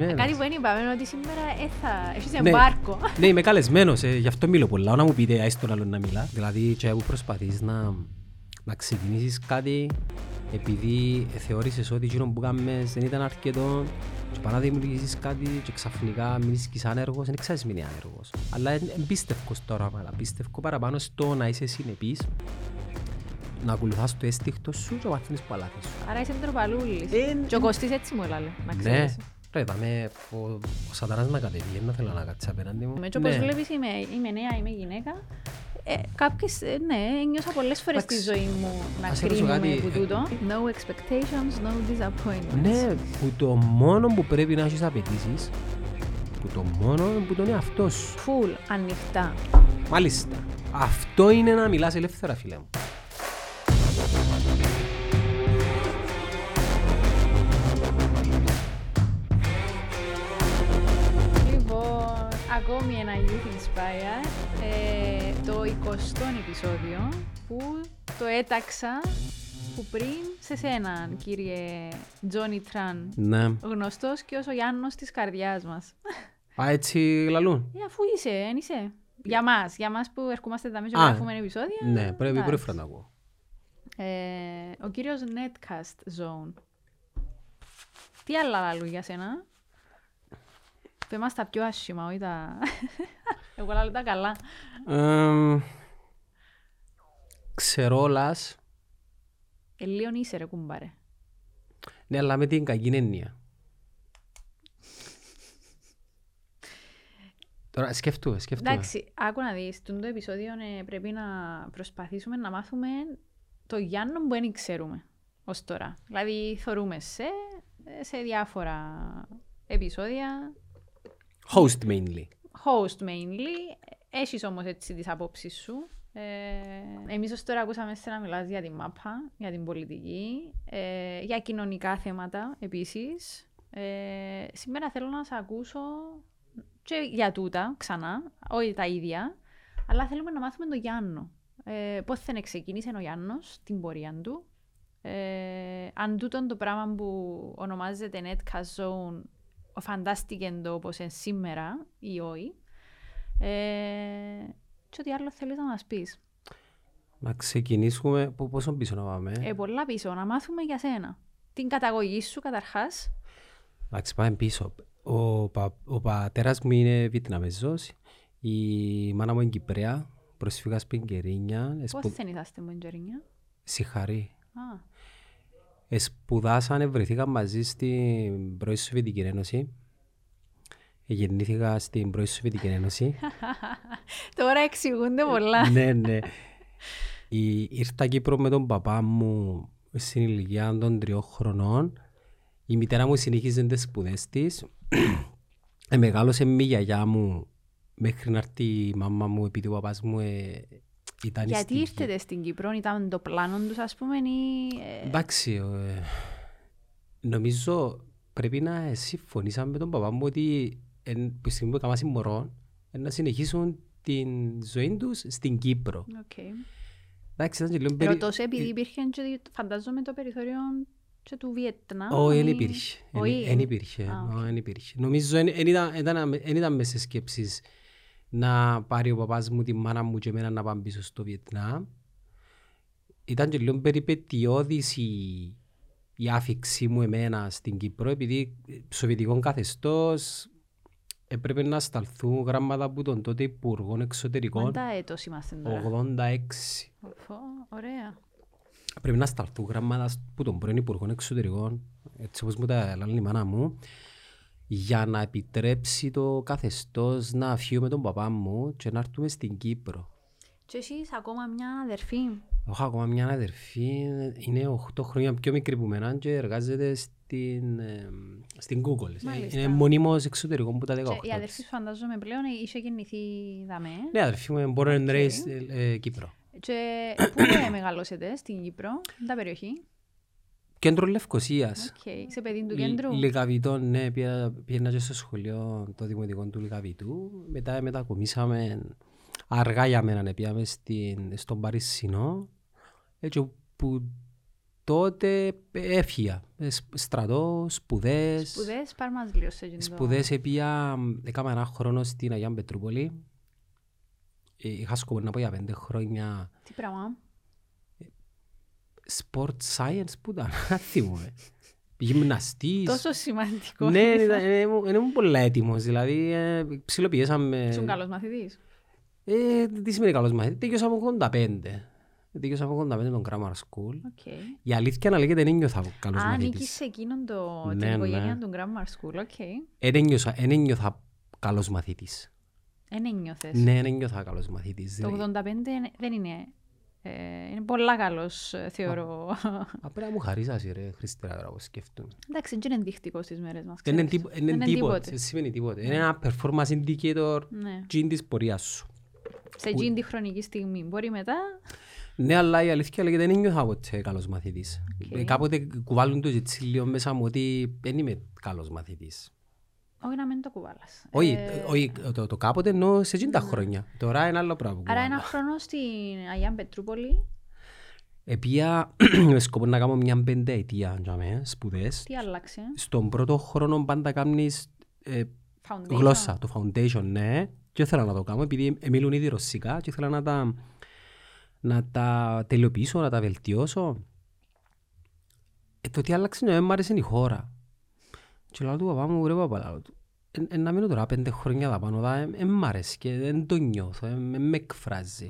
καλεσμένος. Κάτι που δεν είπαμε ότι σήμερα ε, θα έχεις Ναι. εμπάρκο. Ναι, είμαι καλεσμένος, ε, γι' αυτό μιλώ πολλά. Να μου πείτε, άις τον άλλον να μιλά. Δηλαδή, και που προσπαθείς να, να ξεκινήσεις κάτι επειδή θεώρησες ότι εκείνο που κάνεις δεν ήταν αρκετό και παρά να δημιουργήσεις κάτι και ξαφνικά μείνεις και σαν άνεργος, δεν ξέρεις μείνει άνεργος. Αλλά εν- εμπίστευκος στο όραμα, αλλά πίστευκο παραπάνω στο να είσαι συνεπής, να ακολουθάς το αίσθηκτο σου και μαθαίνεις που λάθη σου. Άρα είσαι ντροπαλούλης. Ε, Και ο Κωστής έτσι μου έλαλε, να Ναι, ξέρεις. ρε, δαμε, ο, ο σατανάς να κατεβεί, δεν θέλω να κάτσει απέναντι μου. Με έτσι όπως Ναι. βλέπεις είμαι, είμαι νέα, είμαι γυναίκα. Ε, κάποιες, ε, ναι, νιώσα πολλές φορές στη Εντάξει. ζωή μου να Ας σε ρωτήσω κρίνουμε κάτι, που ε, τούτο. No expectations, no disappointments. Ναι, που το μόνο που πρέπει να έχεις απαιτήσεις, που το μόνο που τον εαυτό σου. Full, ανοιχτά. Μάλιστα. Αυτό είναι να μιλάς ελεύθερα, φίλε μου. Ακόμη ένα Youth Inspire, ε, το 20ο επεισόδιο που το έταξα που πριν σε σένα, κύριε Τζόνι Τραν, Ναι. γνωστός και ως ο Γιάννος της καρδιάς μας. Α, έτσι λαλούν. Ε, αφού είσαι, εν είσαι. Για μας, για μας που ερχόμαστε εδώ και Α, γράφουμε επεισόδια. Ναι, πρέπει εντάξει. πρώτη φορά να ακούω. Ε, ο κύριος Netcast Zone. Τι άλλα λαλού για σένα; Πε μας τα πιο άσχημα, όχι τα... Εγώ λαλού τα καλά. Εμ, Ξερόλας, Ε, λίγο είσαι ρε κουμπάρε. ναι, αλλά με την κακή έννοια. Τώρα σκέφτομαι, σκέφτομαι. Εντάξει, άκου να δεις, το επεισόδιο ε, πρέπει να προσπαθήσουμε να μάθουμε το Γιάννο που δεν ξέρουμε ως τώρα. Δηλαδή, θωρούμε σε, σε διάφορα επεισόδια, Host mainly. host mainly, έχεις όμως έτσι τις απόψεις σου. Ε, εμείς ως τώρα ακούσαμε σε να μιλάς για την μάπα, για την πολιτική, ε, για κοινωνικά θέματα επίσης. Ε, σήμερα θέλω να σε ακούσω και για τούτα ξανά, όχι τα ίδια, αλλά θέλουμε να μάθουμε τον Γιάννο. Ε, πώς θα ξεκίνησε ο Γιάννος, την πορεία του. Ε, αν τούτον το πράγμα που ονομάζεται Netcast Zone φαντάστηκε το όπως είναι σήμερα ή όχι. Ε, και ό,τι άλλο θέλεις να μας πεις. Να ξεκινήσουμε, πο- πόσο πίσω να πάμε; Ε, πολλά πίσω, να μάθουμε για σένα. Την καταγωγή σου καταρχάς. Εντάξει, πάμε πίσω. Ο, πα, ο πατέρας μου είναι Βιετναμεζός, η μάνα μου είναι Κυπρέα, προσφύγα στην Κερίνια, Πώς εσπου... δεν είσαστε μου Τζερίνια. συγχαρεί. Α, Εσπουδάσανε, βρεθήκαν μαζί στην πρώην Σοβιετική Ένωση. Γεννήθηκα στην πρώην Σοβιετική Ένωση. Τώρα εξηγούνται πολλά. ναι, ναι. Η, ήρθα Κύπρο με τον παπά μου στην ηλικία των τριών χρονών. Η μητέρα μου συνεχίζει τις σπουδές της. ε, μεγάλωσε με η γιαγιά μου μέχρι να έρθει η μάμα μου επειδή ο παπάς μου ε, ήταν Γιατί στη- ήρθετε στην Κύπρο, ήταν το πλάνο τους ας πούμε ή... ε, Εντάξει, ε, νομίζω πρέπει να συμφωνήσαμε με τον παπά μου ότι εν, που τη στιγμή που έκαναν μωρό ε, να συνεχίσουν την ζωή τους στην Κύπρο. οκ. Εντάξει, ήταν και λίγο περί- Ρωτώ σε επειδή υπήρχε και φαντάζομαι το περιθώριο και του Βιετνάμ. Όχι, δεν ή- υπήρχε. Όχι, Δεν ε. υπήρχε. Α, οκ. όχι, εν υπήρχε. Νομίζω εν ήταν, ήταν, εν ήταν μέσα σε σκέψεις να πάρει ο παπάς μου τη μάνα μου και εμένα να πάμε πίσω στο Βιετνάμ. Ήταν και λίγο περιπετειώδης η, η άφιξή μου εμένα στην Κύπρο επειδή σοβιετικό καθεστώς έπρεπε να σταλθούν γράμματα από τον τότε Υπουργό Εξωτερικών Μάντα έτος είμαστε τώρα. 86. Φω, Ωραία. Πρέπει να σταλθούν γράμματα από τον πρώην Υπουργό Εξωτερικών, έτσι όπως μου τα λέει η μάνα μου, για να επιτρέψει το καθεστώς να φύγω με τον παπά μου και να έρθουμε στην Κύπρο. Και εσείς ακόμα μια αδερφή; Έχω ακόμα μια αδερφή, είναι 8 χρόνια πιο μικρή που μένα και εργάζεται στην, ε, στην Google. Μάλιστα. Είναι μονίμως εξωτερικό που τα 18 Και η της. αδερφή σου φαντάζομαι πλέον είχε γεννηθεί δαμέ. Ναι, αδερφή μου είναι born and raised ε, ε, Κύπρο. Και πού ε, μεγαλώσετε στην Κύπρο, ποια περιοχή; Κέντρο Λευκοσίας. Οκ. Σε παιδί του κέντρου; Λυκαβητόν, ναι, πήγα- πήγαινα και στο σχολείο το δημοτικό του Λυκαβητού. Μετά μετακομίσαμε αργά για μένα, ναι, πήγαμε στην, στον Παρισινό. Έτσι που τότε έφυγα. Ε, σ- Στρατό, σπουδές. Σπουδές, πάρ' μας λίγο σε εκείνο. Σπουδές επήα, έκανα ένα χρόνο στην Αγία Πετρούπολη. Ε, Είχα σκοπό να πω για πέντε χρόνια Τι πράγμα; Sport science που ήταν, δεν θυμούμαι. Γυμναστής. Τόσο σημαντικό. Ναι, ήταν- ε, ήμουν- ε, ήμουν πολλά έτοιμος, δηλαδή ε, ψιλοπιέσαμε. Ήσουν καλός μαθητής; Ε, τι σημαίνει καλός μαθητής, τέλειωσα από 85. Τέλειωσα από 85 τον grammar school. OK. Η αλήθεια να λέγεται δεν ένιωθα καλός Α, ανήκεις μαθητής. σε εκείνον το, την Ναι, οικογένεια ναι. του Grammar School, OK. Δεν ένιωσα, δεν ένιωθα καλός μαθητής. Εν ένιωθες. Ναι, δεν ένιωθα καλός μαθητής. Το δηλαδή. 85 είναι- δεν είναι... Ε, είναι πολλά καλός, ε, θεωρώ. Απλά να μου χαρίζασαι ρε Χριστέρα τώρα που σκέφτομαι. Εντάξει, δεν είναι ενδεικτικό στις μέρες μας. Δεν είναι ξέρεις. τίπο- είναι Δεν τίποτε, δεν σημαίνει τίποτε. Είναι ένα performance indicator Ναι. τζιν της πορείας σου. Σε εκείνη τη χρονική στιγμή. Μπορεί μετά... Ναι, αλλά η αλήθεια λέγεται δεν ένιωθα ποτέ καλός μαθητής. Οκ. Ε, Κάποτε κουβάλουν το έτσι λίγο μέσα μου ότι δεν είμαι καλός μαθητής. Όχι να μην το κουβάλας. Όχι, Ε, όχι, το, το κάποτε εννοώ σε εκείνα τα χρόνια. Τώρα είναι άλλο πράγμα. που Άρα κουβάλλω. ένα χρόνο στην Αγία Πετρούπολη. Επήα με σκοπό να κάνω μια πενταετία για μέ, σπουδές. Τι άλλαξε; Στον πρώτο χρόνο πάντα κάνεις ε, Foundation. γλώσσα, το foundation, ναι. Και ήθελα να το κάνω επειδή ε, μιλούν ήδη ρωσικά και ήθελα να τα, να τα τελειοποιήσω, να τα βελτιώσω. Ε, το τι άλλαξε είναι, μ' άρεσε η χώρα. Και λέω του παπά μου, ρε παπά, λέω του, «Ε, ε, να μείνω τώρα πέντε χρόνια τα πάνω, δα, ε, ε, μ' άρεσε και δεν το νιώθω, ε, με, με εκφράζει.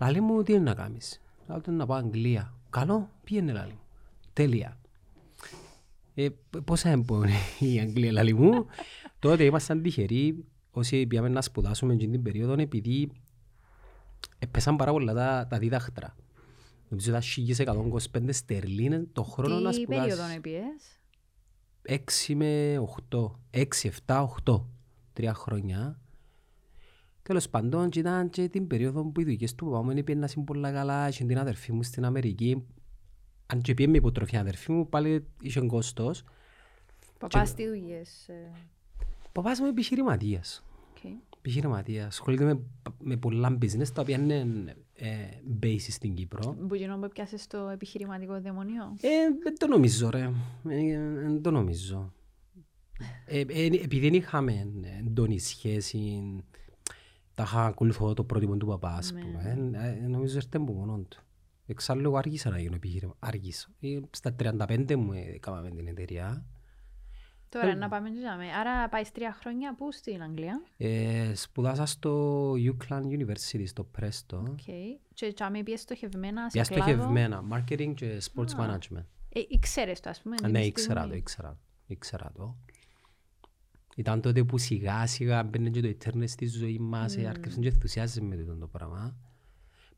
Λαλή μου, τι είναι να κάνεις; Λέω του, να πάω Αγγλία. Καλό, πήγαινε λαλή μου. Τέλεια. Ε, π- πόσα έμπονε η Αγγλία λαλή μου. Τότε ήμασταν τυχεροί όσοι πήγαμε να σπουδάσουμε εκείνη την περίοδο επειδή έπεσαν πάρα πολλά τα, τα δίδακτρα. Νομίζω ήταν 1125 στερλίνες το χρόνο να Τι περίοδο σπουδάσεις. επίες. 6 με 8. 6, 7, 8. Τρία χρόνια. Τέλος πάντων, και ήταν και την περίοδο που οι δουλειές του παπά μου είναι πιένασαν πολλά καλά. Είχε την αδερφή μου στην Αμερική. Αν και πήγε με υποτροφή αδερφή μου, πάλι είχε κόστος. Παπάς τι δουλειές. ε, Ο παπάς μου είναι επιχειρηματίας. οκ. Επιχειρηματίας. Ασχολείται με, με πολλά business, τα οποία είναι ε, based στην Κύπρο. Που τζείνον που πιάσες το επιχειρηματικό δαιμονίο. Ε, δεν το νομίζω ρε. Ε, Δεν το νομίζω. Ε, ε, επειδή δεν είχαμε έντονη σχέση, τα είχα ακολουθώ το πρότυπο του παπά, ας Ναι. πούμε. Ε, ε, νομίζω έρθε από μόνον του. Εξάλλου εγώ άργησα να γίνω επιχείρημα. Άργησα. Ε, Στα 35 μου ε, έκαναμε την εταιρεία. Τώρα να πάμε και δάμε. Άρα πάει τρία χρόνια πού στην Αγγλία. Ε, σπουδάσα στο UCLan University, στο Preston. OK. Και τζιαμέ επήες στοχευμένα σε Για κλάδο; στοχευμένα, marketing και sports Α. management. Ε, ήξερες το ας πούμε. Α, εκείνη Ναι, τη ήξερα το, στιγμή. ήξερα, ήξερα το. Ήταν τότε που σιγά σιγά μπαίνει και το ίντερνετ στη ζωή μας, mm. άρχισαν και ενθουσιάζεσαι με αυτό το πράγμα.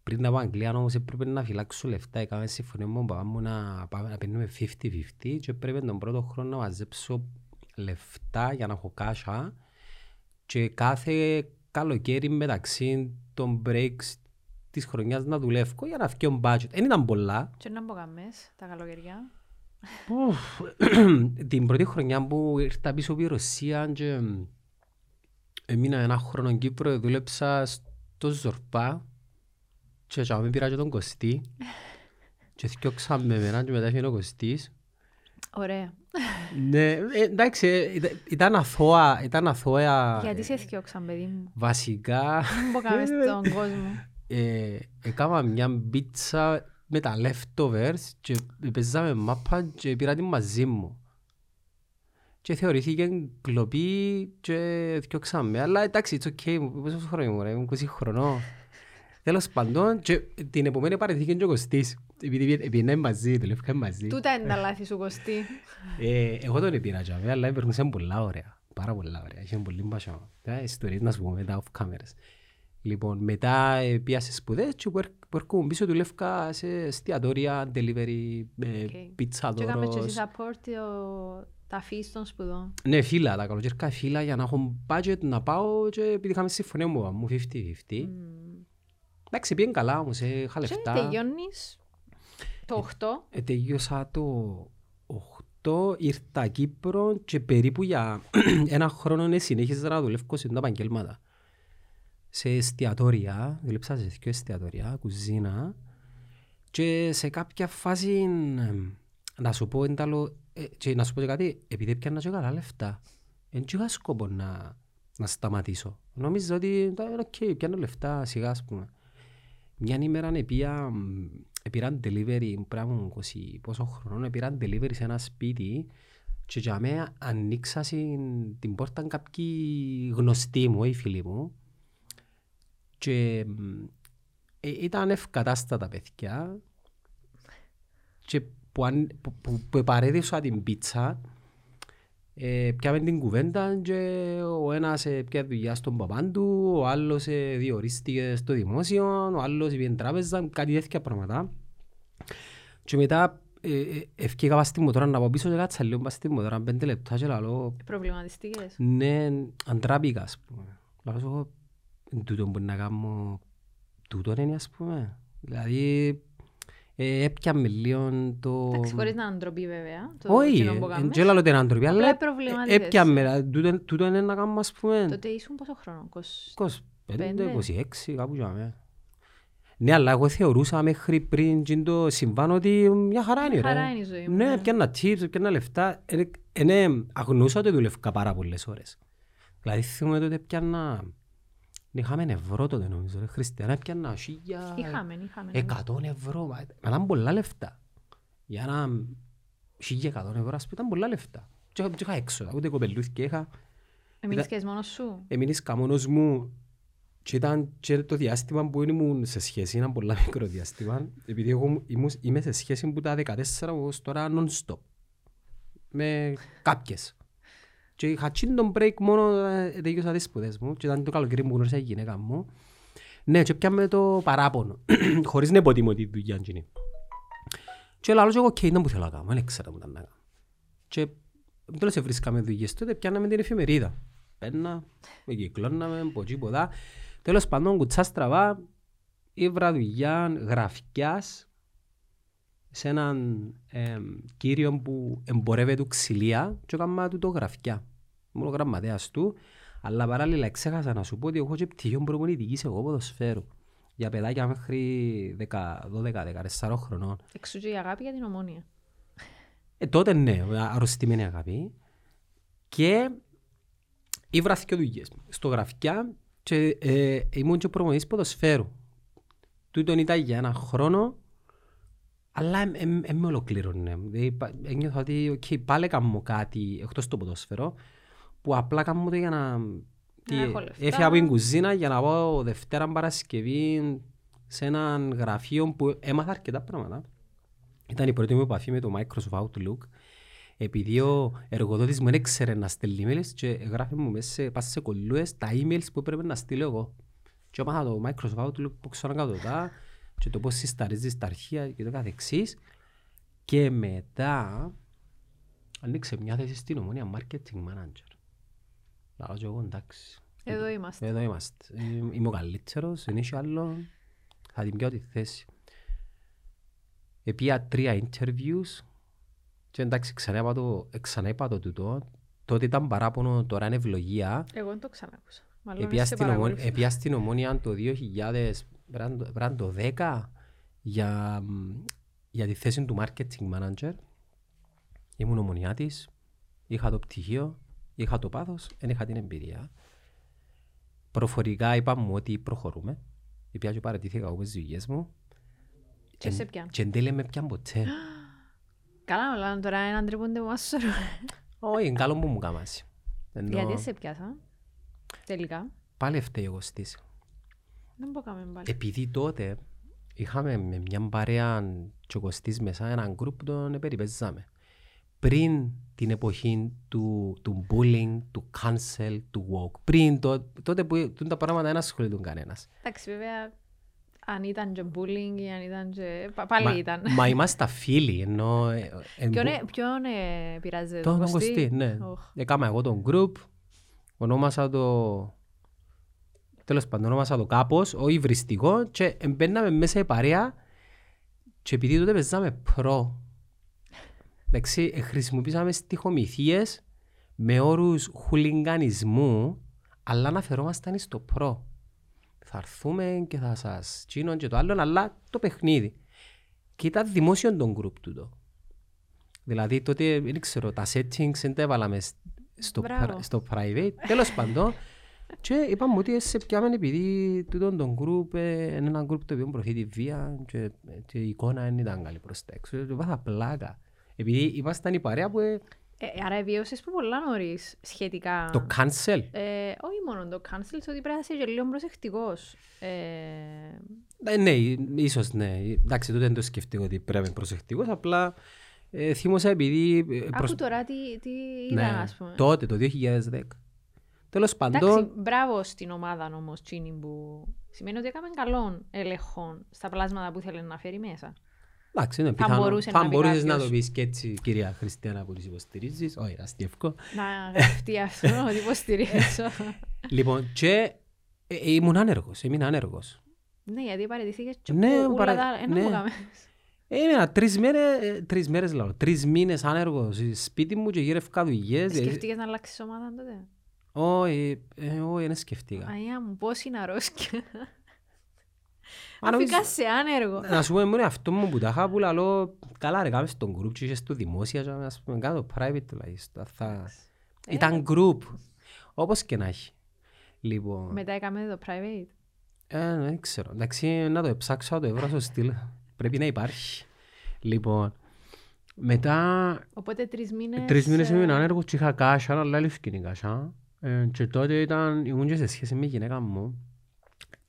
Πριν να πάω Αγγλία όμως έπρεπε να φυλάξω λεφτά, έκαμε συμφωνία με τον παπά μου να, πάμε- να παίρνουμε 50-50 και έπρεπε τον πρώτο χρόνο να μαζέψω λεφτά για να έχω κάσα και κάθε καλοκαίρι μεταξύ των breaks της χρονιάς να δουλεύω για να φτιάξω budget. Δεν ήταν πολλά, Και να μπογαμές τα καλοκαιριά. Ουφ, την πρώτη χρονιά που ήρθα πίσω από η Ρωσία και έμεινα ένα χρόνο στην Κύπρο, δούλεψα στο Ζορπά και έτσι πήρα και τον Κωστή και θυκιώξα με εμένα και μετά έφυγε ο Κωστής. Ωραία. Ναι, ε, εντάξει, ε, ήταν- ήταν αθώα, ήταν αθώα. Γιατί ε, σε θυκιώξαν παιδί μου. Βασικά, Δεν μπογαμές στον κόσμο. ε, έκανα μια πίτσα με τα leftovers και παίζαμε μάπα και πήρα την μαζί μου. Και θεωρήθηκε κλοπή και διώξαμε. Αλλά εντάξει, it's okay, πόσο χρόνο ήμουν, ρε, ήμουν 20 χρονών. Τέλος πάντων, και την επομένη παρεθήκε και ο Κωστής. Επειδή πήγαινε μαζί, δουλεύκαμε μαζί. Τούτα είναι τα λάθη σου Κωστή. Ε, εγώ τον πήρα τζιαμέ, αλλά περνούσαν πολλά ωραία. Πάρα πολλά ωραία. Είχε πολύ μπασό. Τα ιστορίες να σου πω μετά off cameras. Λοιπόν, μετά ε, πήγα σε σπουδές και που έρ- που έρχομαι πίσω δουλεύκα σε εστιατόρια, delivery, ε, Οκ. πίτσα Και έκαμε και δώρος. εσύ support το- τα φύση των σπουδών. Ναι, φύλαα, τα καλοκαίρια φύλαα για να έχω budget να πάω και επειδή είχαμε συμφωνία μου, μου 50-50. Μμμ. Εντάξει, πήγαινε καλά όμως, ε, είχα Και λεφτά. τελειώνεις το 8. Ε, τελείωσα το 8, ήρθα Κύπρο και περίπου για ένα χρόνο ναι, συνέχιζα να δουλεύω σε τα επαγγέλματα. Σε εστιατόρια, δούλεψα σε δύο εστιατόρια, κουζίνα Και σε κάποια φάση, ε, να σου πω εντάλλο, ε, και να σου πω και κάτι, επειδή πιάνα και καλά λεφτά, δεν είχα σκόπο να, να σταματήσω. Νόμιζα ότι, «Τα, οκ, πιάνω λεφτά σιγά, ας πούμε. Μια ημέρα επήα, επήραν delivery, πράγμα 20 πόσο χρόνο, επήραν delivery σε ένα σπίτι και για μένα ανοίξα την πόρτα κάποιοι γνωστοί μου, οι φίλοι μου και ε, ήταν ευκατάστατα παιδιά. Και που, αν, που, που, που παρέδωσα την πίτσα ε, πιάμε την κουβέντα και ο ένας ε, πια δουλειά στον παπάν του, ο άλλος ε, διορίστηκε στο δημόσιο, ο άλλος πήγε τράπεζα, κάτι τέτοια πράγματα. Και μετά ε, ε, ευκήγα πας στη μοτόρα να πάω πίσω και κάτσα λίγο πας στη μοτόρα, πέντε λεπτά και λαλώ, Προβληματιστικές. ναι, αντράπηκα ας πούμε. Λαλώ σου εγώ, «Εν τούτο μπορεί να κάνω, τούτο είναι ας πούμε. Δηλαδή, ε, έπιαμε λίγο το... Εντάξει, χωρίς να είναι ντροπή βέβαια. το Όχι, κοινό που ε, κάνεις. δεν λέω την άντροπη, Απλά αλλά προβληματίζεσαι. έπιαμε, δηλαδή, τούτο- τούτο είναι να κάνουμε ας πούμε Τότε ήσουν πόσο χρόνο, 20... 25, 26, κάπου για μέ. Ναι, αλλά εγώ θεωρούσα μέχρι πριν τζιν το συμβάν ότι μια χαρά είναι. Μια ρε. χαρά είναι η ζωή μου, Ναι, ναι. πιάνα tips, πιάνα λεφτά. Ε, ε, ναι, αγνούσα ότι δουλεύκα πάρα πολλές ώρες. Δηλαδή θυμούμαι τότε πιάνα... Είχαμε ευρώ τότε νομίζω, ρε Χριστιανά, πιάνα χίλια... Είχαμε, είχαμε. ναι. Εκατόν ευρώ, μα μα ήταν πολλά λεφτά. Για ένα χίλια εκατόν ευρώ, ας πούμε, ήταν πολλά λεφτά. Και είχα- και είχα έξοδα, ούτε κοπελούθηκες είχα. Έμεινες και μόνος σου; Έμεινες καμόνος μου και ήταν και το διάστημα που ήμουν σε σχέση, ένα πολλά μικρό διάστημα, επειδή εγώ ήμουν, είμαι σε σχέση που τα 14 ως τώρα non-stop. Με κάποιες. Και είχα τσιν τον break μόνο ε, τελείωσα τις σπουδές μου και ήταν το καλοκαίρι που γνώρισα η γυναίκα μου. Ναι, και πιάμε το παράπονο, χωρίς να υποτιμώ τη δουλειά εκείνη. Και λέω εγώ, οκ, ήταν που θέλω να κάνω, δεν ήξερα που ήταν να κάνω. Και τέλος βρίσκαμε δουλειές τότε, πιάναμε την εφημερίδα. Παίρνα, με κυκλώναμε, από εκεί, από εδώ. Τέλος πάντων, κουτσά στραβά, ήβρα δουλειά γραφικιάς σε έναν ε, κύριο που εμπορεύεται ξυλία και έκανα του το γραφικιά. Μόνο γραμματέας του, αλλά παράλληλα ξέχασα να σου πω ότι έχω και πτυχίο προπονητικής εγώ ποδοσφαίρου. Για παιδάκια μέχρι 12-14 χρονών. Εξού και η αγάπη για την ομόνια. Ε, τότε ναι, αρρωστημένη αγάπη. Και ήβρα και δουλειές στο γραφικιά και ε, ήμουν και προμονής ποδοσφαίρου. Τούτον ήταν για ένα χρόνο, αλλά δεν με ολοκλήρωνε. Δηλαδή, πα- Ένιωθα ότι okay, πάλι κάνω κάτι εκτός το ποδοσφαίρο, που απλά κάνω το για να... τι, έχω λεφτά. Έφυγα από την κουζίνα για να πάω Δευτέρα Παρασκευή σε έναν γραφείο που έμαθα αρκετά πράγματα. Ήταν η πρώτη μου επαφή με το Microsoft Outlook. Επειδή ο εργοδότης μου δεν ήξερε να στέλνει emails και γράφει μου μέσα σε, πας σε κολλούες τα emails που έπρεπε να στείλω εγώ. Και έμαθα το Microsoft Outlook που ξέρω να κάνω τα και το πώς συσταρίζεις τα αρχεία και το καθεξής. Και μετά ανοίξε μια θέση στην ομόνια Marketing Manager. Λάω και εγώ εντάξει. Εδώ είμαστε. Εδώ είμαστε. Είμαι- Είμαι ο καλύτερος, δεν έχει άλλο. Θα την πιάω τη θέση. Επία τρία interviews και εντάξει ξανά είπα το, ε, ξανά είπα το τούτο. Τότε ήταν παράπονο, τώρα είναι ευλογία. Εγώ δεν το ξανάκουσα. Μάλλον Επία είσαι στην, ομο... παρακολουθείς. επία στην ομόνια το 2000, πρέπει να το- πρέπει να το 10 για, μ, για τη θέση του marketing manager. Ήμουν ομονιάτης, είχα το πτυχίο, είχα το πάθος, δεν είχα την εμπειρία. Προφορικά είπα μου ότι προχωρούμε. Επία και παρατήθηκα εγώ με τις δουλειές μου. Και σε πιάνουν. Και εν τέλει με πιάν ποτέ. Καλά, αλλά τώρα έναν τρεπούνται που μας σωρούν. Όχι, είναι καλό που μου κάμασε. Ενώ Γιατί σε πιάσα. Τελικά; Πάλι φταίει εγώ στις. Δεν μπορούμε πάλι. Επειδή τότε είχαμε με μια παρέα και ο Κωστής μέσα έναν γκρουπ που τον περιπέζαμε. Πριν την εποχή του, του bullying, του cancel, του woke. Πριν το, τότε που τούν τα πράγματα δεν ασχολούνταν κανένας. Εντάξει, βέβαια, αν ήταν και bullying ή αν ήταν και... πα- Πάλι Μα, ήταν. μα είμαστε φίλοι, ενώ... ε, ε, Ποιον, μπο- ε- ποιον ε, πειράζεται, Τον τον τον Κωστή, ναι. Οχ. Έκανα εγώ τον group, ονόμασα το... Τέλος πάντων, ονόμασα το κάπως, όχι βριστικό και μπαίναμε μέσα η παρέα και επειδή τότε παίζαμε προ. Εντάξει, ε, χρησιμοποιήσαμε στοιχομηθείες με όρους χουλιγκανισμού, αλλά αναφερόμασταν στο προ. Θα έρθουμε και θα σας τσίνω και το άλλο, αλλά το παιχνίδι. και ήταν δημόσιο τον group τούτο. Δηλαδή τότε, δεν ξέρω, τα settings δεν τα έβαλαμε στο, Μπράβο. στο private. Τέλος πάντων, και είπαμε ότι σε πιάμε επειδή τούτο τον group ε, είναι ένα group το οποίο προωθεί τη βία και, και η εικόνα δεν ήταν καλή προς τα έξω. Και πάθα πλάκα. Επειδή ήμασταν η παρέα που ε, Ε, άρα βιώσες που πολλά νωρίς σχετικά. το cancel. Ε, όχι μόνο το cancel, ότι πρέπει να είσαι και λίγο προσεκτικός. Ε, Ε, ναι, ίσως ναι. Εντάξει, τότε δεν το σκεφτήκα ότι πρέπει να είμαι προσεκτικός, απλά ε, θύμωσα επειδή... ε, Άκου τώρα τι, τι είδα, ναι, ας πούμε. τότε, το 2010. Τέλος Εντάξει, πάντων, μπράβο στην ομάδα όμως, Τσίνη, που σημαίνει ότι έκαμε καλών ελεγχών στα πλάσματα που ήθελε να φέρει μέσα. Εντάξει, είναι Θα πιθανό. μπορούσε Θα να πει μπορούσες να κάποιος. το πεις και έτσι, κυρία Χριστιανά, που τις υποστηρίζεις. Όχι, αστιευκό. Να γραφτεί αυτό, ότι υποστηρίζω. Λοιπόν, και ε, ε, ήμουν άνεργος, έμεινα άνεργος. ναι, γιατί παραιτηθήκες και Ναι, που ούλα παρα- τα... Ένα ναι. που κάμε. Έμεινα τρεις μέρες, ε, τρεις μέρες λέω, τρεις μήνες άνεργος ε, σπίτι μου και γύρευκα δουλειές. ε, Σκεφτήκες να αλλάξεις ομάδα τότε; Όχι, ε, όχι, δεν σκεφτήκα. Αγία μου, πώς είναι αρρώσκια. Μα νομίζω- Αφήκα σε άνεργο. Να σου πω μόνο αυτό μου που τα είχα που λαλώ καλά ρε κάμε στον group και είσαι στο δημόσια και ας πούμε κάτω private τουλάχιστον. Θα... Ε. Ήταν group. Όπως και να έχει. Λοιπόν, Μετά έκαμε το private. ε, δεν ξέρω. Εντάξει, να το ψάξω, να το έβρω στο στυλ. Πρέπει να υπάρχει. Λοιπόν, μετά Οπότε τρεις μήνες... τρεις μήνες ε, ήμουν άνεργος και είχα κάσα, αλλά άλλη σκηνή κάσα. Ε, και τότε ήταν, ήμουν και σε σχέση με γυναίκα μου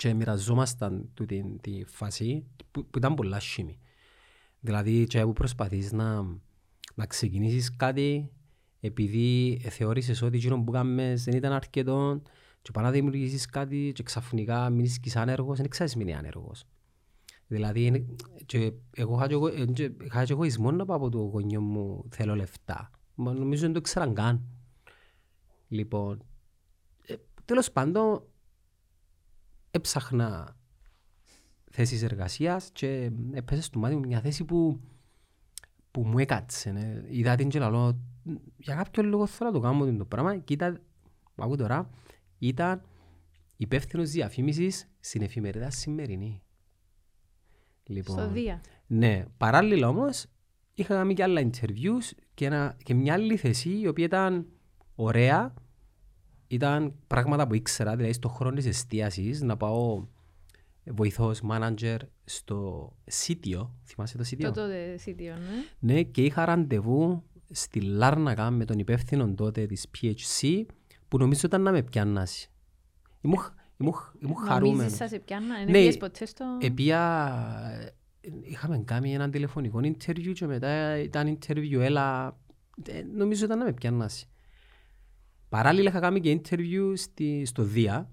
και μοιραζόμασταν τούτη τη φάση που, που ήταν πολλά σχήμη. Δηλαδή, και που προσπαθείς να, να ξεκινήσεις κάτι επειδή θεώρησες ότι εκείνο που κάνεις δεν ήταν αρκετό και πάει να δημιουργήσεις κάτι και ξαφνικά μείνεις και είσαι άνεργος, δεν ξέρεις μείνει άνεργος. Δηλαδή, είναι- και εγώ είχα και εγω- ε, και είχα και εγωισμό να πάω από το γονιό μου θέλω λεφτά. Μα νομίζω δεν το ξέραν καν. Λοιπόν, ε, τέλος πάντων, έψαχνα θέσεις εργασίας και έπεσε στο μάτι μου μια θέση που, που μου έκατσε. Ναι. Είδα την και λαλώ, για κάποιο λόγο θέλω να το κάνω το πράγμα και ήταν, ακούω τώρα, ήταν υπεύθυνος διαφήμισης στην εφημερίδα σημερινή. Λοιπόν, Στο Δία. ναι, παράλληλα όμως είχα κάνει και άλλα interviews και, ένα, και μια άλλη θέση η οποία ήταν ωραία. Ήταν πράγματα που ήξερα, δηλαδή στο χρόνο της εστίασης να πάω βοηθός manager στο σίτιο. Θυμάσαι το σίτιο; Το τότε σίτιο, ναι. Ναι, και είχα ραντεβού στη Λάρνακα με τον υπεύθυνο τότε της PHC που νομίζω ήταν να με πιάννασει. Ήμουν, ήμουν, ήμουν χαρούμενος. Νομίζεις σας επιάνα, Ναι, δεν πήγες ποτέ στο... Επία, είχαμε κάνει ένα τηλεφωνικό interview και μετά ήταν interview, έλα, ε, νομίζω ήταν να με πιάννασει. Παράλληλα είχα κάνει και interview στη, στο Δία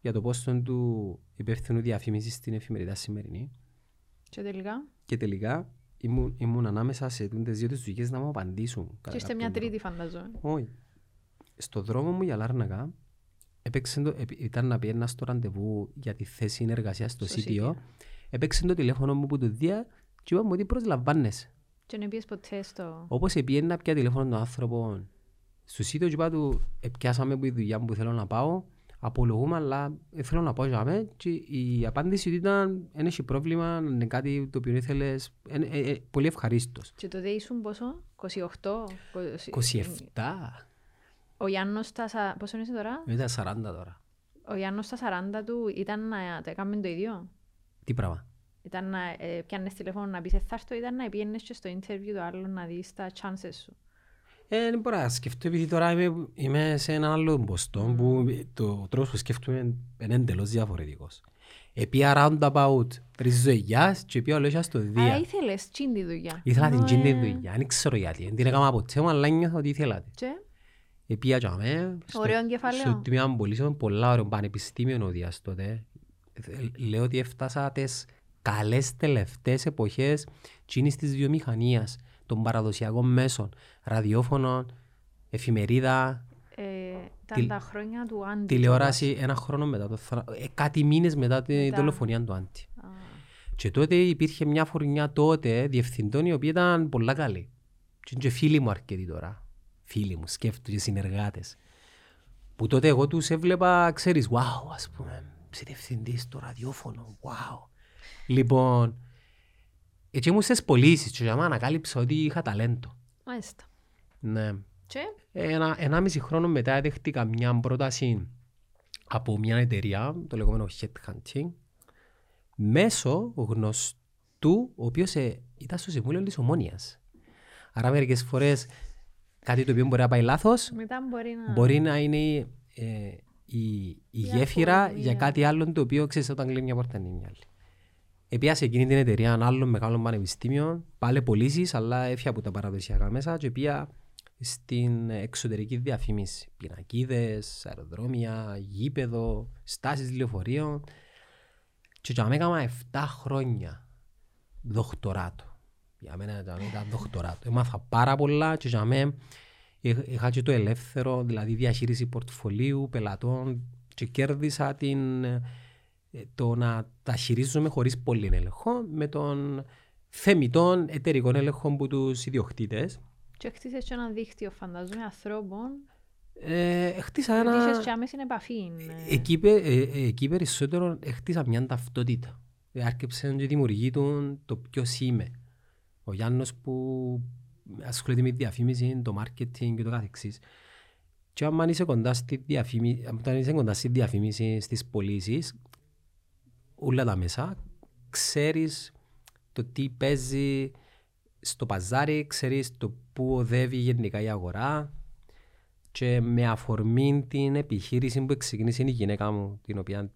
για το πόστο του υπεύθυνου διαφήμισης στην εφημερίδα σημερινή Και τελικά; και τελικά ήμουν, ήμουν ανάμεσα σε τούντες δύο τις δουλειές να μου απαντήσουν. κατά Και είστε κάποιον μια τρόπο. τρίτη φανταζόμαι. Όχι. Στο δρόμο μου για Λάρνακα έπαιξε το, επ- ήταν να πιένα στο ραντεβού για τη θέση εργασίας στο Στο CTO. Έπαιξε το τηλέφωνο μου που του δια και είπα μου ότι προσλαμβάνεσαι; Και δεν πήγες ποτέ στο... Όπως πιένα πια τηλέφωνο τον άνθρωπο στο CTO και είπα του επιάσαμε που η δουλειά που θέλω να πάω απολογούμε αλλά ε, θέλω να πάω για μέ και η απάντηση του ήταν δεν έχει πρόβλημα, είναι κάτι το οποίο ήθελες ε, ε, ε, πολύ ευχαρίστως. Και τότε ήσουν πόσο, 28, 27, Ο Γιάννος στα... σα- Πόσο είσαι τώρα; ήταν 40 τώρα. Ο Γιάννος στα 40 του ήταν να το έκαμε το ίδιο; Τι πράγμα; Ήταν να ε, πιάνες τηλέφωνο να πεις «Ε, θα έρθω, ήταν να πιένες και στο interview το άλλο να δεις τα chances σου. Ε, δεν μπορώ να σκεφτώ επειδή τώρα είμαι, είμαι σε έναν άλλο ποστό που το τρόπος που σκέφτομαι είναι εντελώς διαφορετικός. Επία roundabout τρεις ζωγιάς και επία ολόγια στο Άρα δία. ήθελες τσιν τη δουλειά. Ήθελα την Ενώ, τσίντη ε, δουλειά, δεν ξέρω γιατί. Δεν την έκανα ποτέ μου, αλλά νιώθω ότι ήθελα την. Και; Επία για μέ, στο- Ωραίο κεφάλαιο. Στο τμήμα πωλήσεων, πολλά ωραίο πανεπιστήμιο οδείας τότε. Ε, Λέω ότι έφτασα τις καλές τελευταίες εποχές τσίνης της βιομηχανίας, των παραδοσιακών μέσων, ραδιόφωνο, εφημερίδα, ε, ήταν Τηλε- τα χρόνια του Άντι. τηλεόραση ένα χρόνο μετά το θρα... ε, κάτι μήνες μετά τη Μετά. δολοφονία του Άντι. Α, Και τότε υπήρχε μια φορνιά τότε διευθυντών η οποία ήταν πολλά καλή. Και είναι και φίλοι μου αρκετοί τώρα. Φίλοι μου, σκέφτομαι και συνεργάτες. Που τότε εγώ τους έβλεπα, ξέρεις, wow, ας πούμε, σε διευθυντής στο ραδιόφωνο, wow. Λοιπόν, Έτσι ήμουν στις πωλήσεις και για μένα ανακάλυψα ότι είχα ταλέντο. Μάλιστα. Ναι. Και; Ένα, ενάμιση χρόνο μετά δέχτηκα μια πρόταση από μια εταιρεία, το λεγόμενο headhunting, μέσω γνωστού, ο οποίος ε, ήταν στο Συμβούλιο της Ομόνιας. Άρα μερικές φορές κάτι το οποίο μπορεί να πάει λάθος, μετά μπορεί να... μπορεί να είναι ε, η, η γέφυρα αφορμία. για κάτι άλλο το οποίο ξέρεις όταν κλείνει μια πόρτα είναι μια άλλη. Επίασε εκείνη την εταιρεία άλλων μεγάλων πανεπιστήμιων, πάλι πωλήσεις, αλλά έφυγε από τα παραδοσιακά μέσα και πήγα στην εξωτερική διαφήμιση. Πινακίδες, αεροδρόμια, γήπεδο, στάσεις λεωφορείων. Και για μένα έκανα 7 χρόνια δοκτοράτο. Για μένα για μένα ήταν δοκτοράτο. Έμαθα πάρα πολλά και για μένα είχα- είχα και το ελεύθερο, δηλαδή διαχείριση πορτφολίου, πελατών και κέρδισα την, ε, το να τα χειρίζομαι χωρίς πολύ έλεγχο με τον θεμητών εταιρικών έλεγχο από τους ιδιοκτήτες. Και χτίσες και ένα δίκτυο φανταζόμαι ανθρώπων Ε, χτίσα γιατί ένα... είχες και άμεση επαφή. ναι. Εκεί, πε- ε, ε, εκεί περισσότερο χτίσα μια ταυτότητα. Ε, Άρχισε και δημιουργεί τον το ποιος είμαι. Ο Γιάννος που ασχολείται με τη διαφήμιση, το marketing και το καθεξής. Και άμα είσαι κοντά στη διαφήμιση, όταν είσαι κοντά στη διαφήμιση, στις πωλήσεις, όλα τα μέσα, ξέρεις το τι παίζει στο παζάρι, ξέρεις το πού οδεύει γενικά η αγορά, και με αφορμή την επιχείρηση που ξεκίνησε η γυναίκα μου, την οποία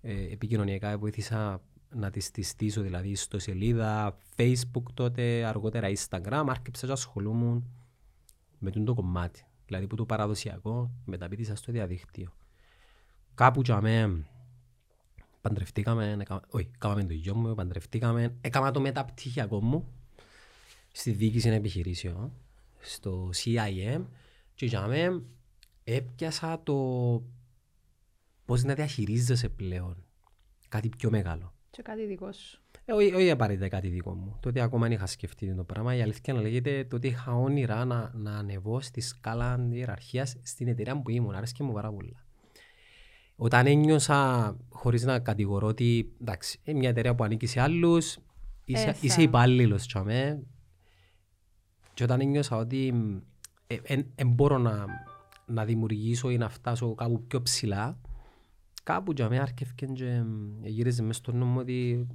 ε, επικοινωνιακά βοήθησα να τη τη στήσω, δηλαδή στο σελίδα, facebook τότε, αργότερα Instagram, άρχισα και ασχολούμουν με τούτο το κομμάτι. Δηλαδή που το παραδοσιακό μεταπίτησα στο διαδίκτυο. Κάπου για με παντρευτήκαμε, έκα- όχι, κάναμε το γιο μου, παντρευτήκαμε, έκανα το μεταπτυχιακό μου στη διοίκηση επιχειρήσεων, στο CIM και για μέ έπιασα το πώς να διαχειρίζεσαι πλέον κάτι πιο μεγάλο. Και κάτι δικό σου. Ε, όχι, όχι απαραίτητα κάτι δικό μου. Τότε ακόμα δεν είχα σκεφτεί το πράγμα. Η αλήθεια να λέγεται τότε είχα όνειρα να, να ανεβώ στη σκάλα ιεραρχίας στην εταιρεία που ήμουν. Άρεσκε μου πάρα πολλά. Όταν ένιωσα, χωρίς να κατηγορώ ότι εντάξει, είναι μια εταιρεία που ανήκει σε άλλους, είσαι, Ε, θα. είσαι υπάλληλος τσάμε. Και όταν ένιωσα ότι δεν μπορώ να, να δημιουργήσω ή να φτάσω κάπου πιο ψηλά, κάπου για μένα άρκευκε και ε, γύριζε μες στο νόμο ότι